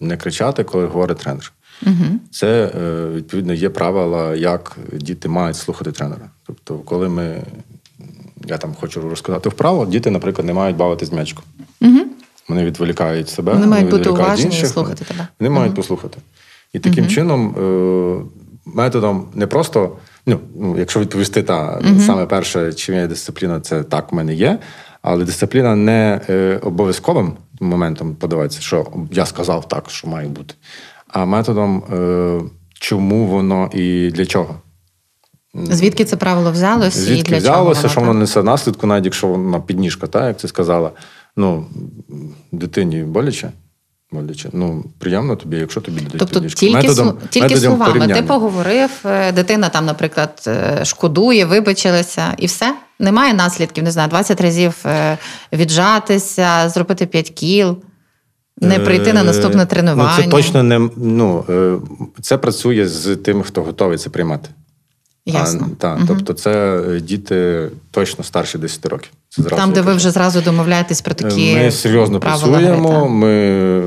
не кричати, коли говорить тренер. uh Це, е, відповідно, є правила, як діти мають слухати тренера. Тобто, коли ми я там хочу розказати вправо, діти, наприклад, не мають бавитись м'ячком. Угу. Вони відволікають себе, вони мають бути уважні інших, слухати тебе. Вони мають послухати. І таким угу. чином, е, методом не просто, ну, ну якщо відповісти, та саме перше, чим є дисципліна, це так у мене є. Але дисципліна не е, обов'язковим моментом подавається, що я сказав так, що має бути, а методом, е, чому воно і для чого. Звідки це правило взялося? Звідки і для взялося, чого що воно несе наслідку, навіть якщо вона підніжка, так, як ти сказала. Ну, дитині боляче. Боляче. Ну, приємно тобі, якщо тобі дадуть Тобто підніжку. тільки, методом, тільки словами. Порівняння. Ти поговорив, е, дитина там, наприклад, е, шкодує, вибачилася, і все. Немає наслідків, не знаю, 20 разів е, віджатися, зробити 5 кіл. Не прийти на наступне тренування. Ну, Це точно не ну, це працює з тим, хто готовий це приймати. Ясно. А, угу. Тобто, це е, діти точно старші 10 років. Це зразу Там, де ви вже зразу домовляєтесь про такі. Ми серйозно працюємо. Гри, ми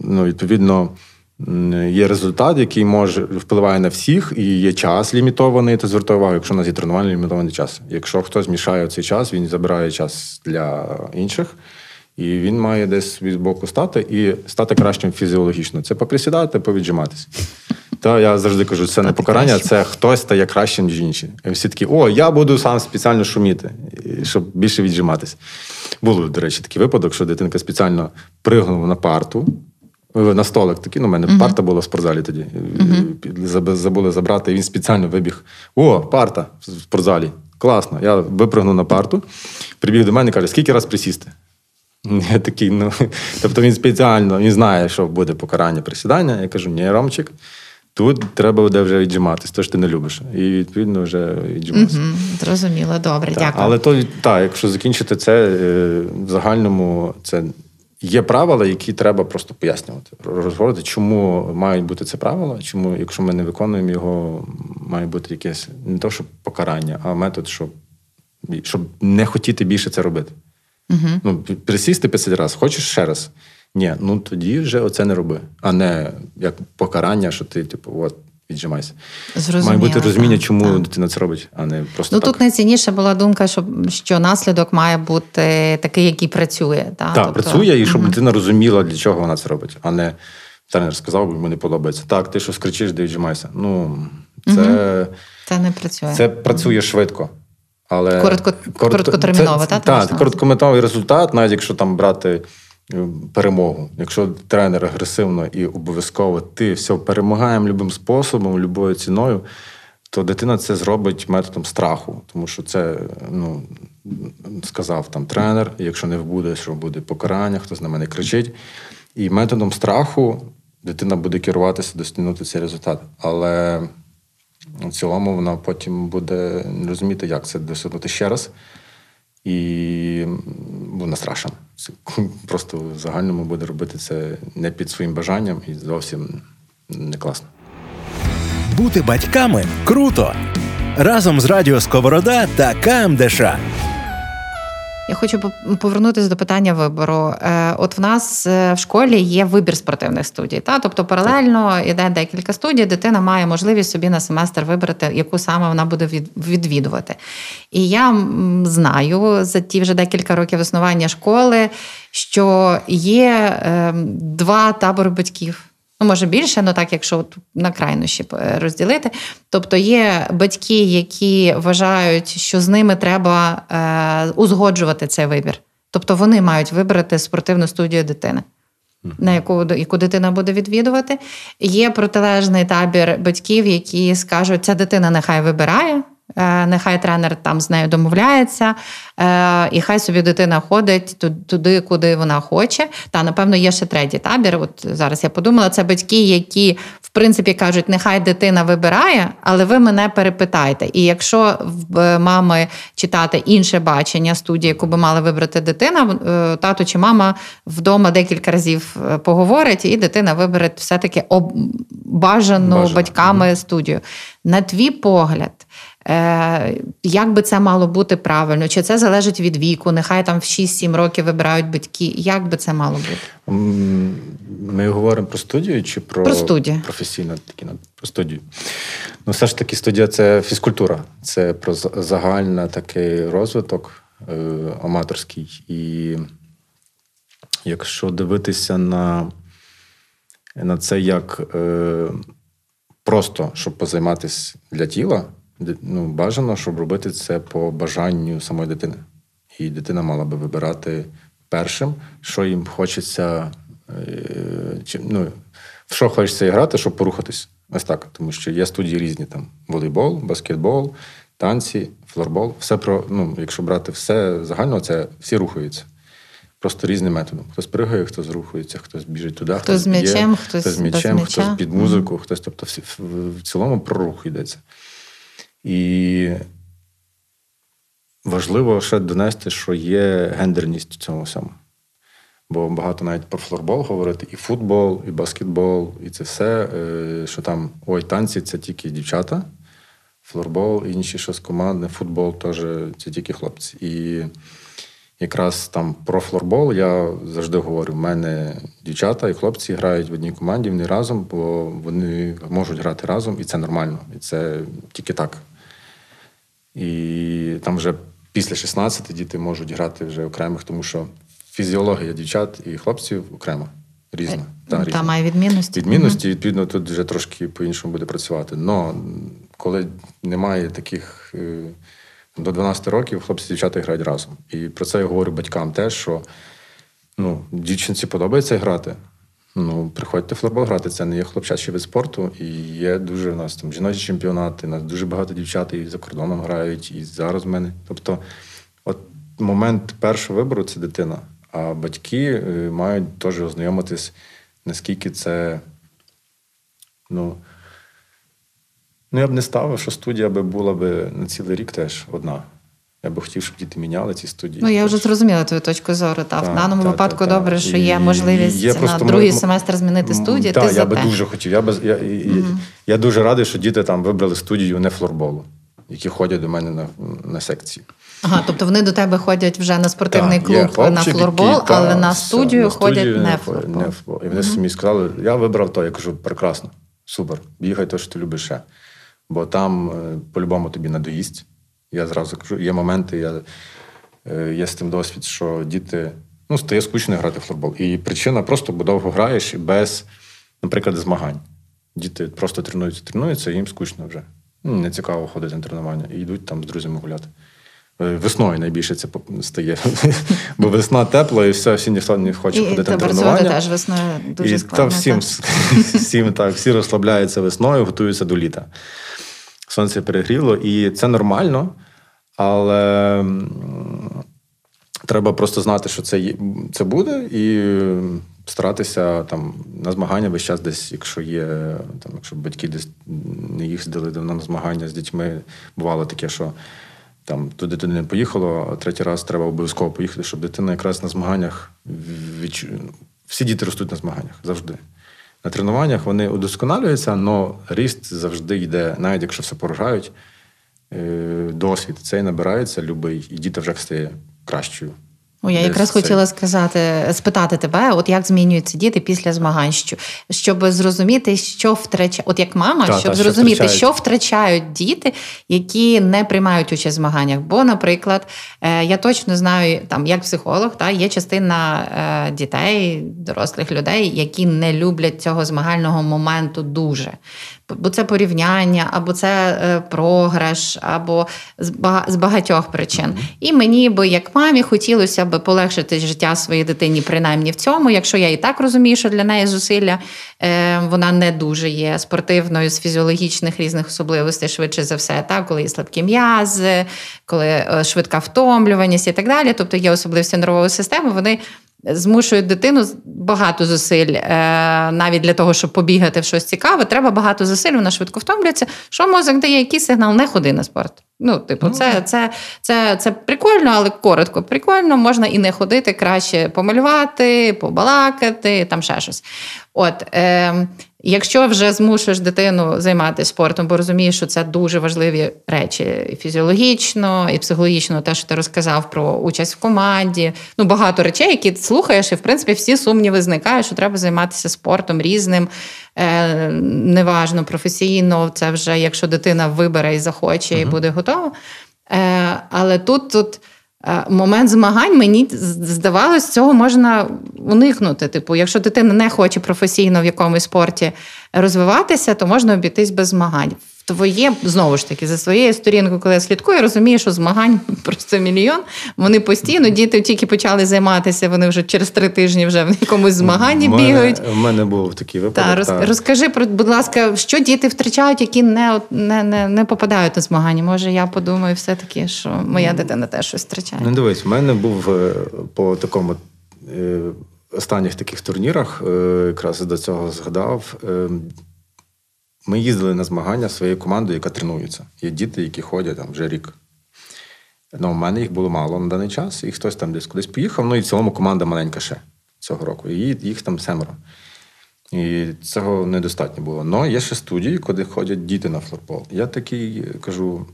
ну, відповідно. Є результат, який може впливає на всіх, і є час лімітований, то звертаю увагу, якщо у нас є тренувальний лімітований час. Якщо хтось мішає цей час, він забирає час для інших, і він має десь від боку стати і стати кращим фізіологічно. Це поприсідати, повіджиматися. Та я завжди кажу, це не покарання, це хтось стає кращим, ніж інші. І всі такі, о, я буду сам спеціально шуміти, щоб більше віджиматись. Було, до речі, такий випадок, що дитинка спеціально пригнула на парту, е, на столик такий, ну, у мене uh-huh. парта була в спортзалі тоді. Uh-huh. Забули забрати, і він спеціально вибіг: О, парта в спортзалі. Класно. Я випригнув на парту, прибіг до мене і каже, скільки раз присісти? (laughs) Я такий, ну, (laughs) Тобто він спеціально він знає, що буде покарання присідання. Я кажу, ні, Ромчик. Тут треба буде вже віджиматись, то ж ти не любиш. І відповідно вже віджиматися. Угу, Зрозуміло, добре, так. дякую. Але то так, якщо закінчити це е, в загальному, це є правила, які треба просто пояснювати. Розговорити, чому мають бути це правила, чому, якщо ми не виконуємо його, має бути якесь не то, щоб покарання, а метод, щоб щоб не хотіти більше це робити. Угу. Ну, Присісти 50 разів, хочеш ще раз. Ні, ну тоді вже оце не роби, а не як покарання, що ти, типу, от, віджимайся. Зрозуміло, Має бути розуміння, так, чому так. дитина це робить, а не просто. Ну так. тут найцінніша була думка, що, що наслідок має бути такий, який працює. Та? Так, Тобто- працює, і щоб Мгм. дитина розуміла, для чого вона це робить, а не тренер сказав, йому не подобається. Так, ти що скричиш, де віджимайся. Ну, це, Це не працює. це працює швидко. Але Коротко- короткотерміново, це- так, Так, короткометровий результат, навіть якщо там брати е, перемогу. Якщо тренер агресивно і обов'язково ти все перемагаємо любим способом, любою ціною, то дитина це зробить методом страху, тому що це ну, сказав там тренер, якщо не буде, що буде покарання, хтось на мене кричить. І методом страху дитина буде керуватися досягнути цей результат. Але в цілому вона потім буде розуміти, як це досягнути ще раз. І вона страшна. Просто в загальному буде робити це не під своїм бажанням і зовсім не класно. Бути батьками круто! Разом з Радіо Сковорода та КМДШ. Я хочу по- повернутися до питання вибору. Е, От в нас е, в школі є вибір спортивних студій. Та? Тобто паралельно йде декілька студій, дитина має можливість собі на семестр вибрати, яку саме вона буде відвідувати. І я знаю за ті вже декілька років існування школи, що є е, два табори батьків. Ну, може більше, але так, якщо от на крайнощі е, розділити. Тобто є батьки, які вважають, що з ними треба е, узгоджувати цей вибір. Тобто вони мають вибрати спортивну студію дитини, на яку, яку дитина буде відвідувати. Є протилежний табір батьків, які скажуть, ця дитина нехай вибирає. Е, Нехай тренер там з нею домовляється, е, і хай собі дитина ходить туди, куди вона хоче. Та напевно є ще третій табір. От зараз я подумала, це батьки, які в принципі кажуть, нехай дитина вибирає, але ви мене перепитайте. І якщо в е, мами читати інше бачення студії, яку би мала вибрати дитина, тато чи мама вдома декілька разів поговорить, і дитина вибере все-таки бажану Бажано. батьками студію. На твій погляд. Е, як би це мало бути правильно? Чи це залежить від віку? Нехай там в 6-7 років вибирають батьки. Як би це мало бути? Ми говоримо про студію чи про, Про студію. професійно такі ну, про студію. Ну, все ж таки, студія це фізкультура, це про загальний такий розвиток е, аматорський. І якщо дивитися на, на це як е, просто щоб позайматися для тіла, ну, бажано, щоб робити це по бажанню самої дитини. І дитина мала би вибирати першим, що їм хочеться, е, чи, ну, в що хочеться грати, щоб порухатись. Ось так. Тому що є студії різні там: волейбол, баскетбол, танці, флорбол. Все про, ну, якщо брати все загально, це всі рухаються. Просто різним методом. Хтось пригає, хтось рухається, хтось біжить туди, Хтось з м'ячем, б'є, хтось хтось з без м'ячем, м'яча. хтось під музику, хтось, тобто в цілому про рух йдеться. І важливо ще донести, що є гендерність у цьому всьому. Бо багато навіть про флорбол говорити, і футбол, і баскетбол, і це все, е, що там ой, танці це тільки дівчата, флорбол, інші щось командне, футбол теж це тільки хлопці. І якраз там про флорбол я завжди говорю: в мене дівчата і хлопці грають в одній команді, вони разом, бо вони можуть грати разом, і це нормально. І це тільки так. І там вже після 16 діти можуть грати вже окремих, тому що фізіологія дівчат і хлопців окремо, різна. Та, Та різна. має відмінності. Відмінності, відповідно, тут вже трошки по-іншому буде працювати. Но коли немає таких е, до 12 років, хлопці і дівчата грають разом. І про це я говорю батькам теж, що ну, дівчинці подобається грати. Ну, приходьте в флорбол грати, це не є хлопчачий вид спорту. І є дуже у нас там жіночі чемпіонати, нас дуже багато дівчат і за кордоном грають, і зараз в мене. Тобто, от момент першого вибору це дитина. А батьки е, мають теж ознайомитись, наскільки це. Ну, ну, я б не ставив, що студія би була би на цілий рік теж одна. Я би хотів, щоб діти міняли ці студії. Ну, я вже зрозуміла твою точку зору. Та в даному так, випадку так, так. добре, що І є можливість є на другий мо- семестр змінити студію. Так, я би дуже хотів. Я, би, я, і- я дуже радий, що діти там вибрали студію не флорболу. які ходять до мене на на секції. Ага, тобто вони до тебе ходять вже на спортивний так, клуб хлопчик, на флорбол, які, але та, на студію все, ходять на не флорбол. Не флорбол. І вони mm самі сказали: я вибрав то, я кажу, прекрасно, супер, бігай то, що ти любиш ще. Бо там е, по-любому тобі надоїсть. Я зразу кажу, є моменти, я, е, є з тим досвід, що діти ну, стає скучно грати в флорбол. І причина просто бо довго граєш без, наприклад, змагань. Діти просто тренуються, тренуються, і їм скучно вже. Ну, Не цікаво ходити на тренування і йдуть там з друзями гуляти. Е, весною найбільше це стає. (laughs) Бо весна тепла, і все, всі ніхто не хоче і, ходити на тренування. теж весною дуже і складно. Та всім, (laughs) всім так, всі розслабляються весною, готуються до літа. Сонце перегріло, і це нормально, але треба просто знати, що це це буде, і старатися там на змагання весь час десь, якщо є, там, якщо батьки десь не їздили на змагання з дітьми, бувало таке, що там туди туди не поїхало, а третій раз треба обов'язково поїхати, щоб дитина якраз на змаганнях відчу... всі діти ростуть на змаганнях завжди. На тренуваннях вони удосконалюються, але ріст завжди йде, навіть якщо все поражають, досвід цей набирається любий, і діти вже стає кращою. О, я якраз це... хотіла сказати, спитати тебе, от як змінюються діти після змагань, що, щоб зрозуміти, що втрачають, от як мама, та, щоб та, зрозуміти, що втрачають. що втрачають діти, які не приймають участь в змаганнях. Бо, наприклад, е, я точно знаю, там як психолог, та є частина е, дітей, дорослих людей, які не люблять цього змагального моменту дуже бо це порівняння, або це е, програш, або з багатьох причин. І мені би, як мамі, хотілося б полегшити життя своїй дитині, принаймні в цьому, якщо я і так розумію, що для неї зусилля е, вона не дуже є спортивною з фізіологічних різних особливостей, швидше за все, так, коли є слабкі м'язи, коли е, швидка втомлюваність і так далі. Тобто є особливості нервової системи, вони змушують дитину багато зусиль, е, навіть для того, щоб побігати в щось цікаве, треба багато зусиль, вона швидко втомлюється. Що мозок дає який сигнал? Не ходи на спорт. Ну, типу, це це, це, це, це прикольно, але коротко. Прикольно, можна і не ходити, краще помалювати, побалакати, там ще щось. От, е, Якщо вже змушуєш дитину займатися спортом, бо розумієш, що це дуже важливі речі і фізіологічно, і психологічно, те, що ти розказав про участь в команді. Ну, багато речей, які слухаєш, і в принципі всі сумніви зникають, що треба займатися спортом різним, е, неважно, професійно. Це вже якщо дитина вибере і захоче, і буде готова. Е, Але тут тут. Е, момент змагань мені здавалось, цього можна уникнути. Типу, якщо дитина не хоче професійно в якомусь спорті розвиватися, то можна обійтись без змагань твоє знову ж таки за своєю сторінкою, коли я слідкую, я розумію, що змагань (laughs) просто мільйон. Вони постійно діти тільки почали займатися. Вони вже через три тижні вже в якомусь змаганні мене, бігають. У мене був такий випадок. Та, роз, та. Розкажи про, будь ласка, що діти втрачають, які не не, не, не попадають на змагання. Може, я подумаю, все таки, що моя дитина теж щось втрачає. Ну, дивись, у мене був е, по такому. Е, останніх таких турнірах, е, якраз до цього згадав, ми їздили на змагання своєю командою, яка тренується. Є діти, які ходять там вже рік. Ну, У мене їх було мало на даний час, і хтось там десь кудись поїхав. Ну і в цілому команда маленька ще цього року. І їх там семеро. І цього недостатньо було. Але є ще студії, куди ходять діти на флорбол. Я такий кажу: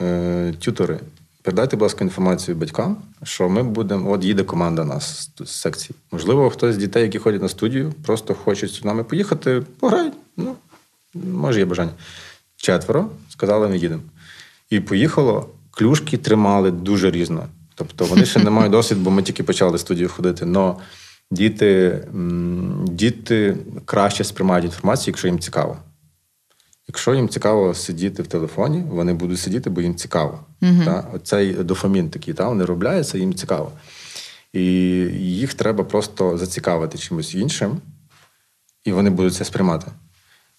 е, тютори, передайте, будь ласка, інформацію батькам, що ми будемо. От їде команда нас з секції. Можливо, хтось з дітей, які ходять на студію, просто хочуть з нами поїхати, пограють. Може, є бажання. Четверо сказали, ми їдемо. І поїхало, клюшки тримали дуже різно. Тобто вони ще не мають досвід, бо ми тільки почали студію ходити. Но діти діти краще сприймають інформацію, якщо їм цікаво. Якщо їм цікаво сидіти в телефоні, вони будуть сидіти, бо їм цікаво. uh Та? Оцей дофамін такий, та? вони робляються, їм цікаво. І їх треба просто зацікавити чимось іншим, і вони будуть це сприймати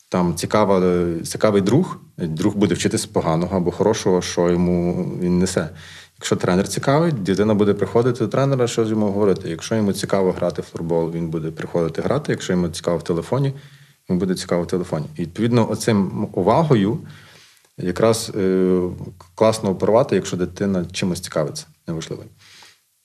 там цікава, цікавий друг, друг буде вчитися поганого або хорошого, що йому він несе. Якщо тренер цікавий, дитина буде приходити до тренера, що з йому говорити. Якщо йому цікаво грати в флорбол, він буде приходити грати. Якщо йому цікаво в телефоні, йому буде цікаво в телефоні. І відповідно, оцим увагою якраз е, класно оперувати, якщо дитина чимось цікавиться, неважливо.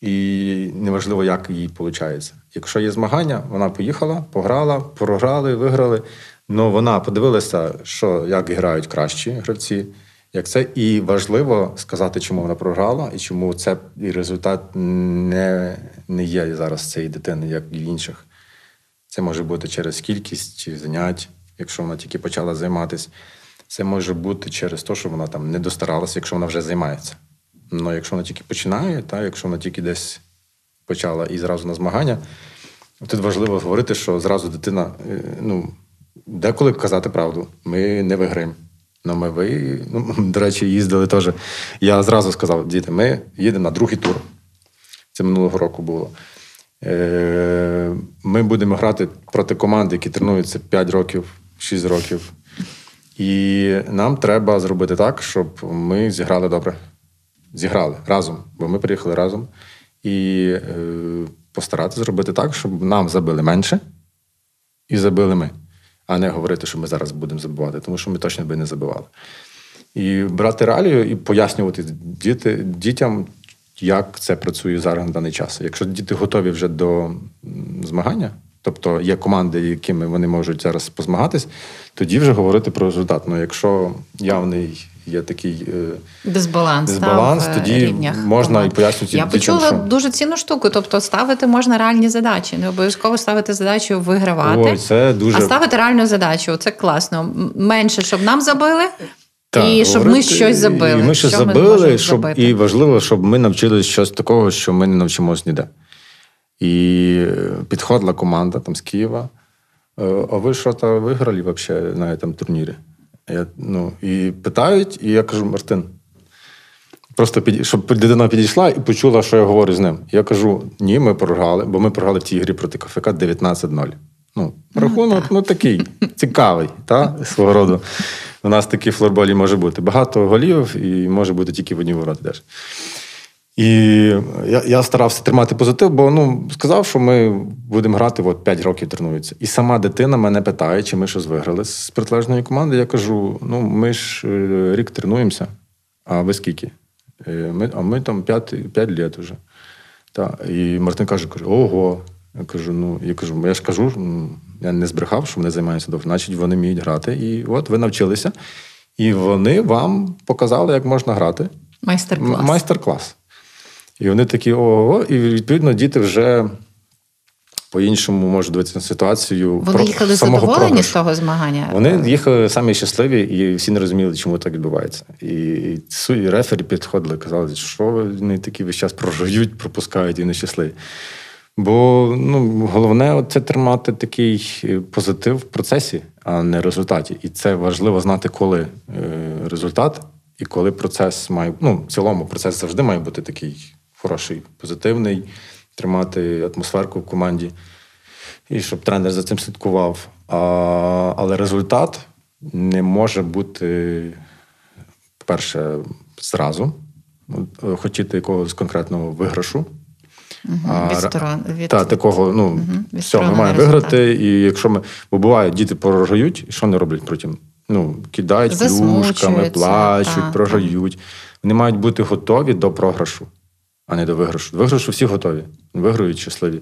І неважливо, як їй виходить. Якщо є змагання, вона поїхала, пограла, програли, виграли. Ну вона подивилася, що як грають кращі гравці, Як це і важливо сказати, чому вона програла, і чому це і результат не не є зараз цієї дитини, як і в інших. Це може бути через кількість занять, якщо вона тільки почала займатися. Це може бути через те, що вона там не достаралася, якщо вона вже займається. Ну, якщо вона тільки починає, та якщо вона тільки десь почала і зразу на змагання, тут важливо говорити, що зразу дитина, е, ну, деколи казати правду, ми не виграємо. Ну, ми ви, ну, до речі, їздили теж. Я зразу сказав, діти, ми їдемо на другий тур. Це минулого року було. Е, ми будемо грати проти команди, які тренуються 5 років, 6 років. І нам треба зробити так, щоб ми зіграли добре. Зіграли разом, бо ми приїхали разом. І е, постаратися зробити так, щоб нам забили менше і забили ми, а не говорити, що ми зараз будемо забивати, тому що ми точно би не забивали. І брати реалію і пояснювати діти, дітям, як це працює зараз на даний час. Якщо діти готові вже до змагання, тобто є команди, якими вони можуть зараз позмагатись, тоді вже говорити про результат. Ну, якщо явний є такий е, дисбаланс, дисбаланс та, тоді рівнях можна команд. і пояснювати. Я почула що... дуже цінну штуку. Тобто ставити можна реальні задачі. Не обов'язково ставити задачу вигравати, Ой, це дуже... а ставити реальну задачу. Це класно. Менше, щоб нам забили. Так, і щоб говорити, ми щось забили. І ми щось що забили, ми щоб і важливо, щоб ми навчилися щось такого, що ми не навчимося ніде. І підходила команда там з Києва. «Е, а ви що то виграли взагалі на цьому турнірі? Я, ну, І питають, і я кажу: Мартин, просто під, щоб дитина підійшла і почула, що я говорю з ним. Я кажу: ні, ми програли, бо ми програли в тій грі проти КФК 19-0. Ну, Рахунок ну, такий цікавий, та, свого роду. У нас такі флорболі може бути. Багато голів і може бути тільки в одній вороті. І я я старався тримати позитив, бо ну, сказав, що ми будемо грати, от 5 років тренуються. І сама дитина мене питає, чи ми щось виграли з протилежної команди. Я кажу: ну, ми ж е, рік тренуємося, а ви скільки? Е, ми, А ми там 5 5 літ вже. Та. І Мартин каже, каже, ого. Я кажу, ну я кажу, я ж кажу, я не збрехав, що вони займаються добре, значить вони вміють грати. І от ви навчилися, і вони вам показали, як можна грати. Майстер-клас. Майстер-клас. І вони такі ого, і відповідно діти вже по-іншому можуть дивитися на ситуацію. Вони про, їхали задоволені програшу. з того змагання? Вони їхали самі щасливі, і всі не розуміли, чому так відбувається. І, і рефері підходили, казали, що вони такі весь час програють, пропускають і нещасливі. Бо ну, головне це тримати такий позитив в процесі, а не результаті. І це важливо знати, коли е, результат і коли процес має. Ну, в цілому процес завжди має бути такий хороший, позитивний, тримати атмосферку в команді, і щоб тренер за цим слідкував. А, Але результат не може бути, перше, зразу хотіти якогось конкретного виграшу. А, від сторон, від... Та, такого, ну, угу, все, ми маємо виграти, і якщо ми. Бо буває, діти програють, і що вони роблять потім? Ну, кидають клюшками, плачуть, та, програють. Вони мають бути готові до програшу а не до виграшу. До виграшу всі готові, виграють щасливі.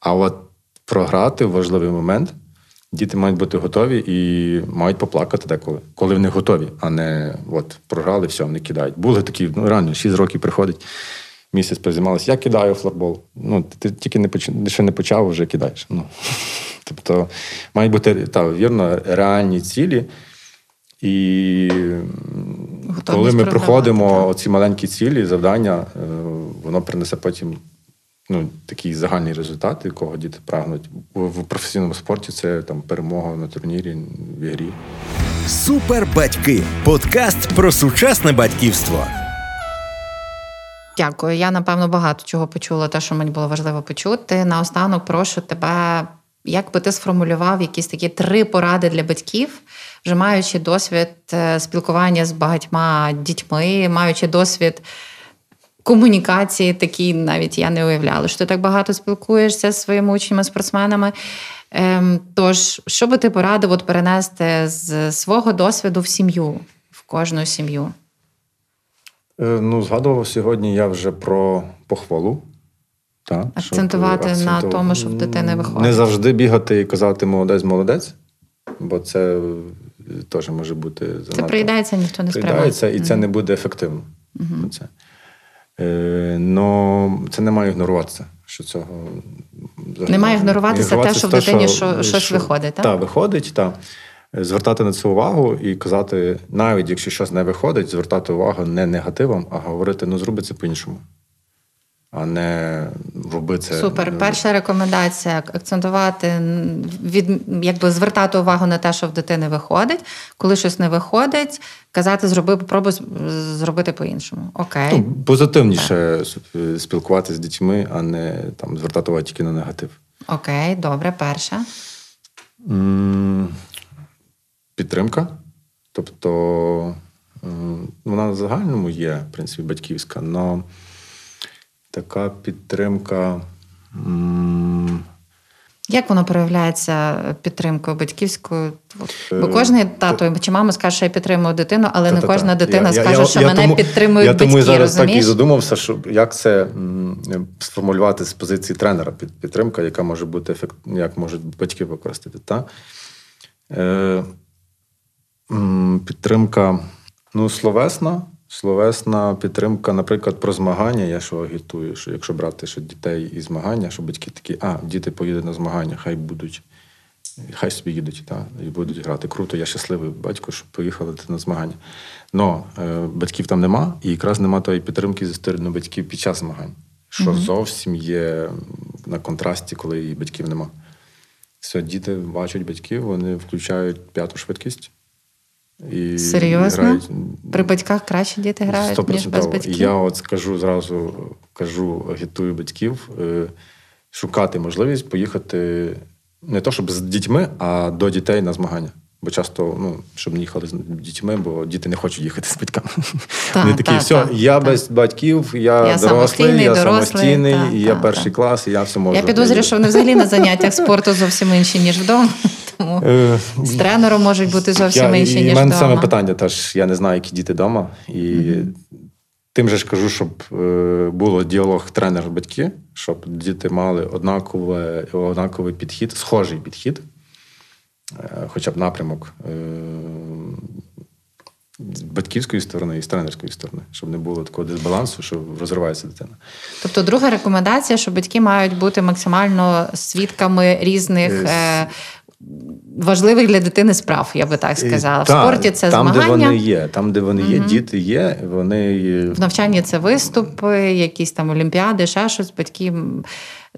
А от програти важливий момент діти мають бути готові і мають поплакати деколи, коли вони готові, а не от програли, все, вони кидають. Були такі, ну реально, 6 років приходить. Місяць призималися, я кидаю флорбол. Ну, ти тільки не поч... ще не почав, вже кидаєш. Ну, (laughs) Тобто мають бути та, вірно, реальні цілі. І Готовність коли ми проходимо ці маленькі цілі, завдання, е, воно принесе потім ну, такий загальний результат, якого діти прагнуть. В професійному спорті це там перемога на турнірі в ігрі. Супер батьки. Подкаст про сучасне батьківство. Дякую. Я напевно багато чого почула, те, що мені було важливо почути. Наостанок прошу тебе, як би ти сформулював якісь такі три поради для батьків вже маючи досвід е, спілкування з багатьма дітьми, маючи досвід комунікації, такі навіть я не уявляла, що ти так багато спілкуєшся з своїми учнями, спортсменами. Ем, тож, що би ти порадив от перенести з свого досвіду в сім'ю, в кожну сім'ю? Е, ну, згадував сьогодні я вже про похвалу. Та, Акцентувати щоб, на акценту... тому, що в дитини виходить. Не завжди бігати і казати молодець, молодець, бо це теж може бути занадто. Це приїдається, ніхто не сприймає. Приїдається, і це не буде ефективно. Це. Е, но це не має ігноруватися. Що цього Не має ігноруватися те, що в дитині що- щось що- виходить, так? Так, виходить, так. Звертати на це увагу і казати, навіть якщо щось не виходить, звертати увагу не негативом, а говорити, ну зроби це по-іншому. А не роби це. Супер. Перша рекомендація акцентувати від якби звертати увагу на те, що в дитини виходить. Коли щось не виходить, казати зроби, попробуй зробити по-іншому. Окей. Ну, позитивніше е, спілкуватися з дітьми, а не там звертати увагу тільки на негатив. Окей, добре, перша. Підтримка. Тобто вона в загальному є, в принципі, батьківська, але така підтримка. Як воно проявляється підтримкою батьківською? Бо Е, кожен тато чи мама скаже, що я підтримую дитину, але не кожна дитина Я- я- скаже, я- що я мене тому- підтримують Я батьки. тому і зараз так і задумався, що як це сформулювати з позиції тренера під- підтримка, яка може бути ефект, як можуть батьки використати. Та? Е, підтримка, ну, словесна. Словесна підтримка, наприклад, про змагання. Я що агітую, що якщо брати що дітей і змагання, що батьки такі, а, діти поїдуть на змагання, хай будуть, хай собі їдуть та, і будуть грати. Круто, я щасливий батько, що поїхали на змагання. Но е, батьків там нема, і якраз нема тої підтримки зі сторони батьків під час змагань, що зовсім є на контрасті, коли і батьків нема. Все, діти бачать батьків, вони включають п'яту швидкість. І Серйозно? грають. При батьках краще діти грають, ніж без батьків. Я от скажу зразу, кажу, агітую батьків е, шукати можливість поїхати не то, щоб з дітьми, а до дітей на змагання. Бо часто, ну, щоб не їхали з дітьми, бо діти не хочуть їхати з батьками. Та, Вони такі, та, все, та, я та. без батьків, я, Я дорослий, я самостійний, та, і я та, перший та. клас, і я все можу. Я підозрюю, що вони взагалі на заняттях спорту зовсім інші, ніж вдома. Тому Е, з тренером можуть бути зовсім інші, ніж в мене саме питання теж, я не знаю, які діти вдома. І тим же ж кажу, щоб е, було діалог тренер-батьки, щоб діти мали однакове, однаковий підхід, схожий підхід, е, хоча б напрямок е, з батьківської сторони і з тренерської сторони, щоб не було такого дисбалансу, що розривається дитина. Тобто, друга рекомендація, що батьки мають бути максимально свідками різних е, важливих для дитини справ, я би так сказала. В спорті це там, змагання. де вони є, там, де вони є, діти є, вони В навчанні це виступи, якісь там олімпіади, ще щось. Батьки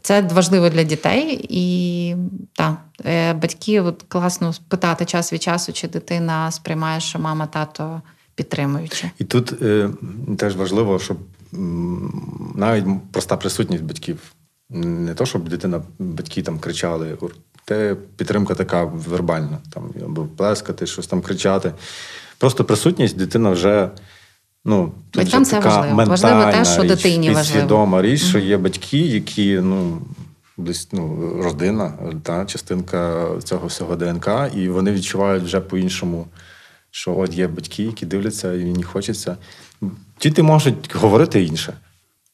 це важливо для дітей, і так, е, батьки от класно питати час від часу, чи дитина сприймає, що мама, тато підтримуючи. І тут е, теж важливо, щоб навіть проста присутність батьків. Не то, щоб дитина, батьки там кричали. Те підтримка така вербальна, там, або плескати, щось там кричати. Просто присутність дитина вже. Ну, тут Батькам це така важливо. Важливо те, що річ, дитині важливо. підсвідома річ, що є батьки, які ну, близь, ну, родина, та, частинка цього всього ДНК, і вони відчувають вже по-іншому, що от є батьки, які дивляться, і мені хочеться. Діти можуть говорити інше.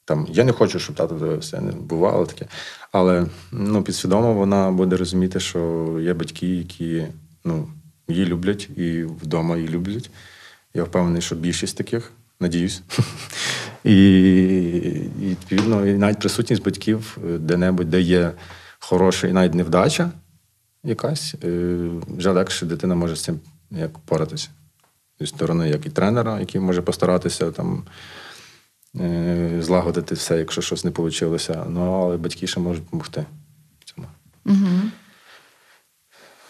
Там, я не хочу, щоб тато дивився, не бувало таке. Але ну, підсвідомо вона буде розуміти, що є батьки, які ну, її люблять і вдома її люблять. Я впевнений, що більшість таких, надіюсь. (laughs) І, відповідно, навіть присутність батьків е, де-небудь, де є хороша і навіть невдача якась, е, вже легше дитина може з цим як поратися. Зі сторони, як і тренера, який може постаратися там злагодити все, якщо щось не вийшло. Ну, але батьки ще можуть допомогти в цьому. Угу.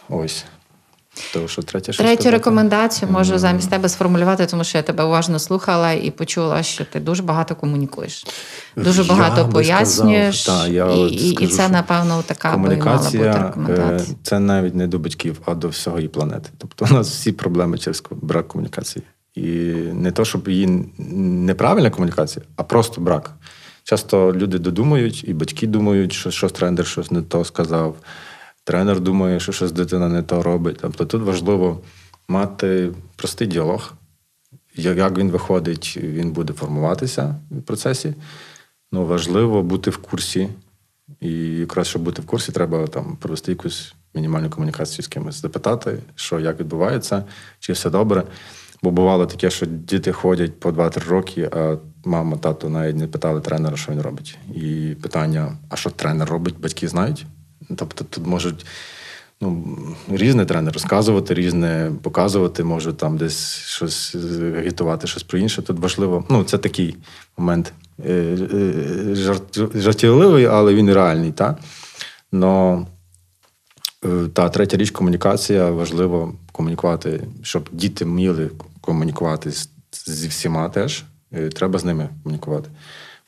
Ось. То, що третя, що Третю сказати? рекомендацію можу замість тебе сформулювати, тому що я тебе уважно слухала і почула, що ти дуже багато комунікуєш, дуже багато би пояснюєш. сказав, та, я і, от і, і це, напевно, така би мала бути е, рекомендація. це навіть не до батьків, а до всього її планети. Тобто у нас всі проблеми через брак комунікації. І не то, щоб її неправильна комунікація, а просто брак. Часто люди додумують, і батьки думають, що щось тренер щось не то сказав. Тренер думає, що щось дитина не то робить. Тобто тут важливо мати простий діалог. Як він виходить, він буде формуватися в процесі. Ну, важливо бути в курсі. І якраз, щоб бути в курсі, треба там провести якусь мінімальну комунікацію з кимось, запитати, що як відбувається, чи все добре. Бо бувало таке, що діти ходять по 2-3 роки, а мама, тато навіть не питали тренера, що він робить. І питання: а що тренер робить, батьки знають? Тобто тут можуть ну, різне тренер розказувати, різне показувати, може там десь щось агітувати, щось про інше. Тут важливо. Ну, це такий момент е, е, жарт, жартівливий, але він реальний. Та? Но е, та третя річ комунікація. Важливо комунікувати, щоб діти вміли комунікувати зі всіма теж. Треба з ними комунікувати.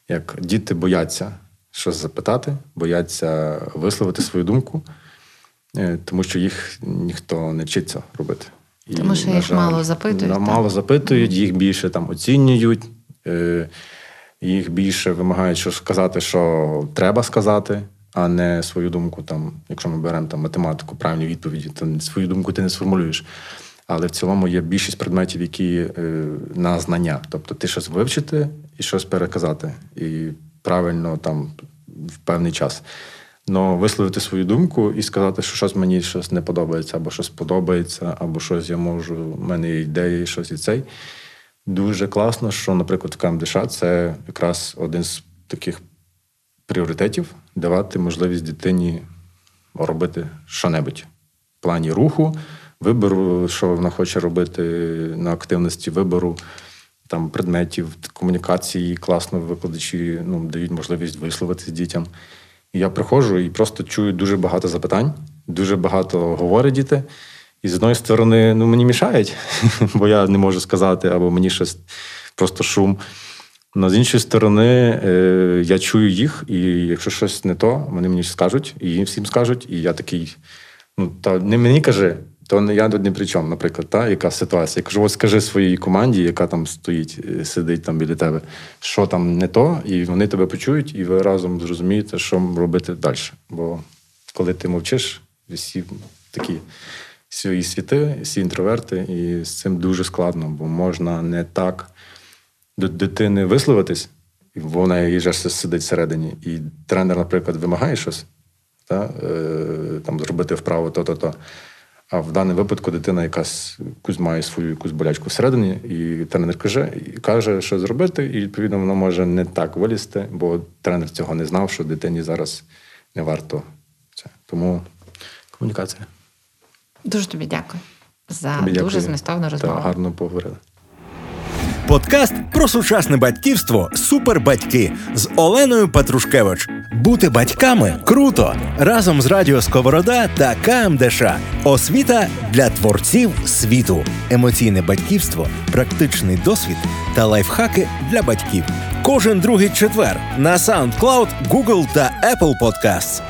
Як діти бояться щось запитати, бояться висловити свою думку. Е, тому що їх ніхто не вчиться робити. І, тому що їх жаль, мало запитують. Мало запитують, їх більше там оцінюють, е, їх більше вимагають що сказати, що треба сказати, а не свою думку. Там, Якщо ми беремо там математику, правильні відповіді, то свою думку ти не сформулюєш. Але в цілому є більшість предметів, які е, на знання. Тобто ти щось вивчити і щось переказати. І правильно там в певний час. Но висловити свою думку і сказати, що щось мені щось не подобається, або щось подобається, або щось я можу, в мене є ідеї, щось і цей. Дуже класно, що, наприклад, в КМДШ це якраз один з таких пріоритетів давати можливість дитині робити що-небудь в плані руху, вибору, що вона хоче робити на активності вибору там предметів, комунікації, класно викладачі ну, дають можливість висловитись дітям. І я приходжу і просто чую дуже багато запитань, дуже багато говорять діти. І з одної сторони, ну мені мішають, (laughs) бо я не можу сказати, або мені щось просто шум. Але з іншої сторони, е, я чую їх, і якщо щось не то, вони мені скажуть, і їм всім скажуть. І я такий, ну, та не мені кажи, то я тут ні при чому, наприклад, та, яка ситуація. Я кажу, от скажи своїй команді, яка там стоїть, е, сидить там біля тебе, що там не то, і вони тебе почують, і ви разом зрозумієте, що робити далі. Бо коли ти мовчиш, всі такі свої світи, всі інтроверти, і з цим дуже складно, бо можна не так до дитини висловитись, вона її ж сидить всередині. І тренер, наприклад, вимагає щось, та, е, там зробити вправо то-то-то. А в даному випадку дитина якась якусь має свою якусь болячку всередині, і тренер каже, і каже, що зробити, і відповідно вона може не так вилізти, бо тренер цього не знав, що дитині зараз не варто це. Тому комунікація. Дуже тобі дякую за тобі дуже дякую. змістовну розмову. Та гарно поговорили. Подкаст про сучасне батьківство Супербатьки з Оленою Петрушкевич. Бути батьками круто разом з Радіо Сковорода та КМДШ. Освіта для творців світу, емоційне батьківство, практичний досвід та лайфхаки для батьків. Кожен другий четвер на SoundCloud, Google та Apple Podcasts.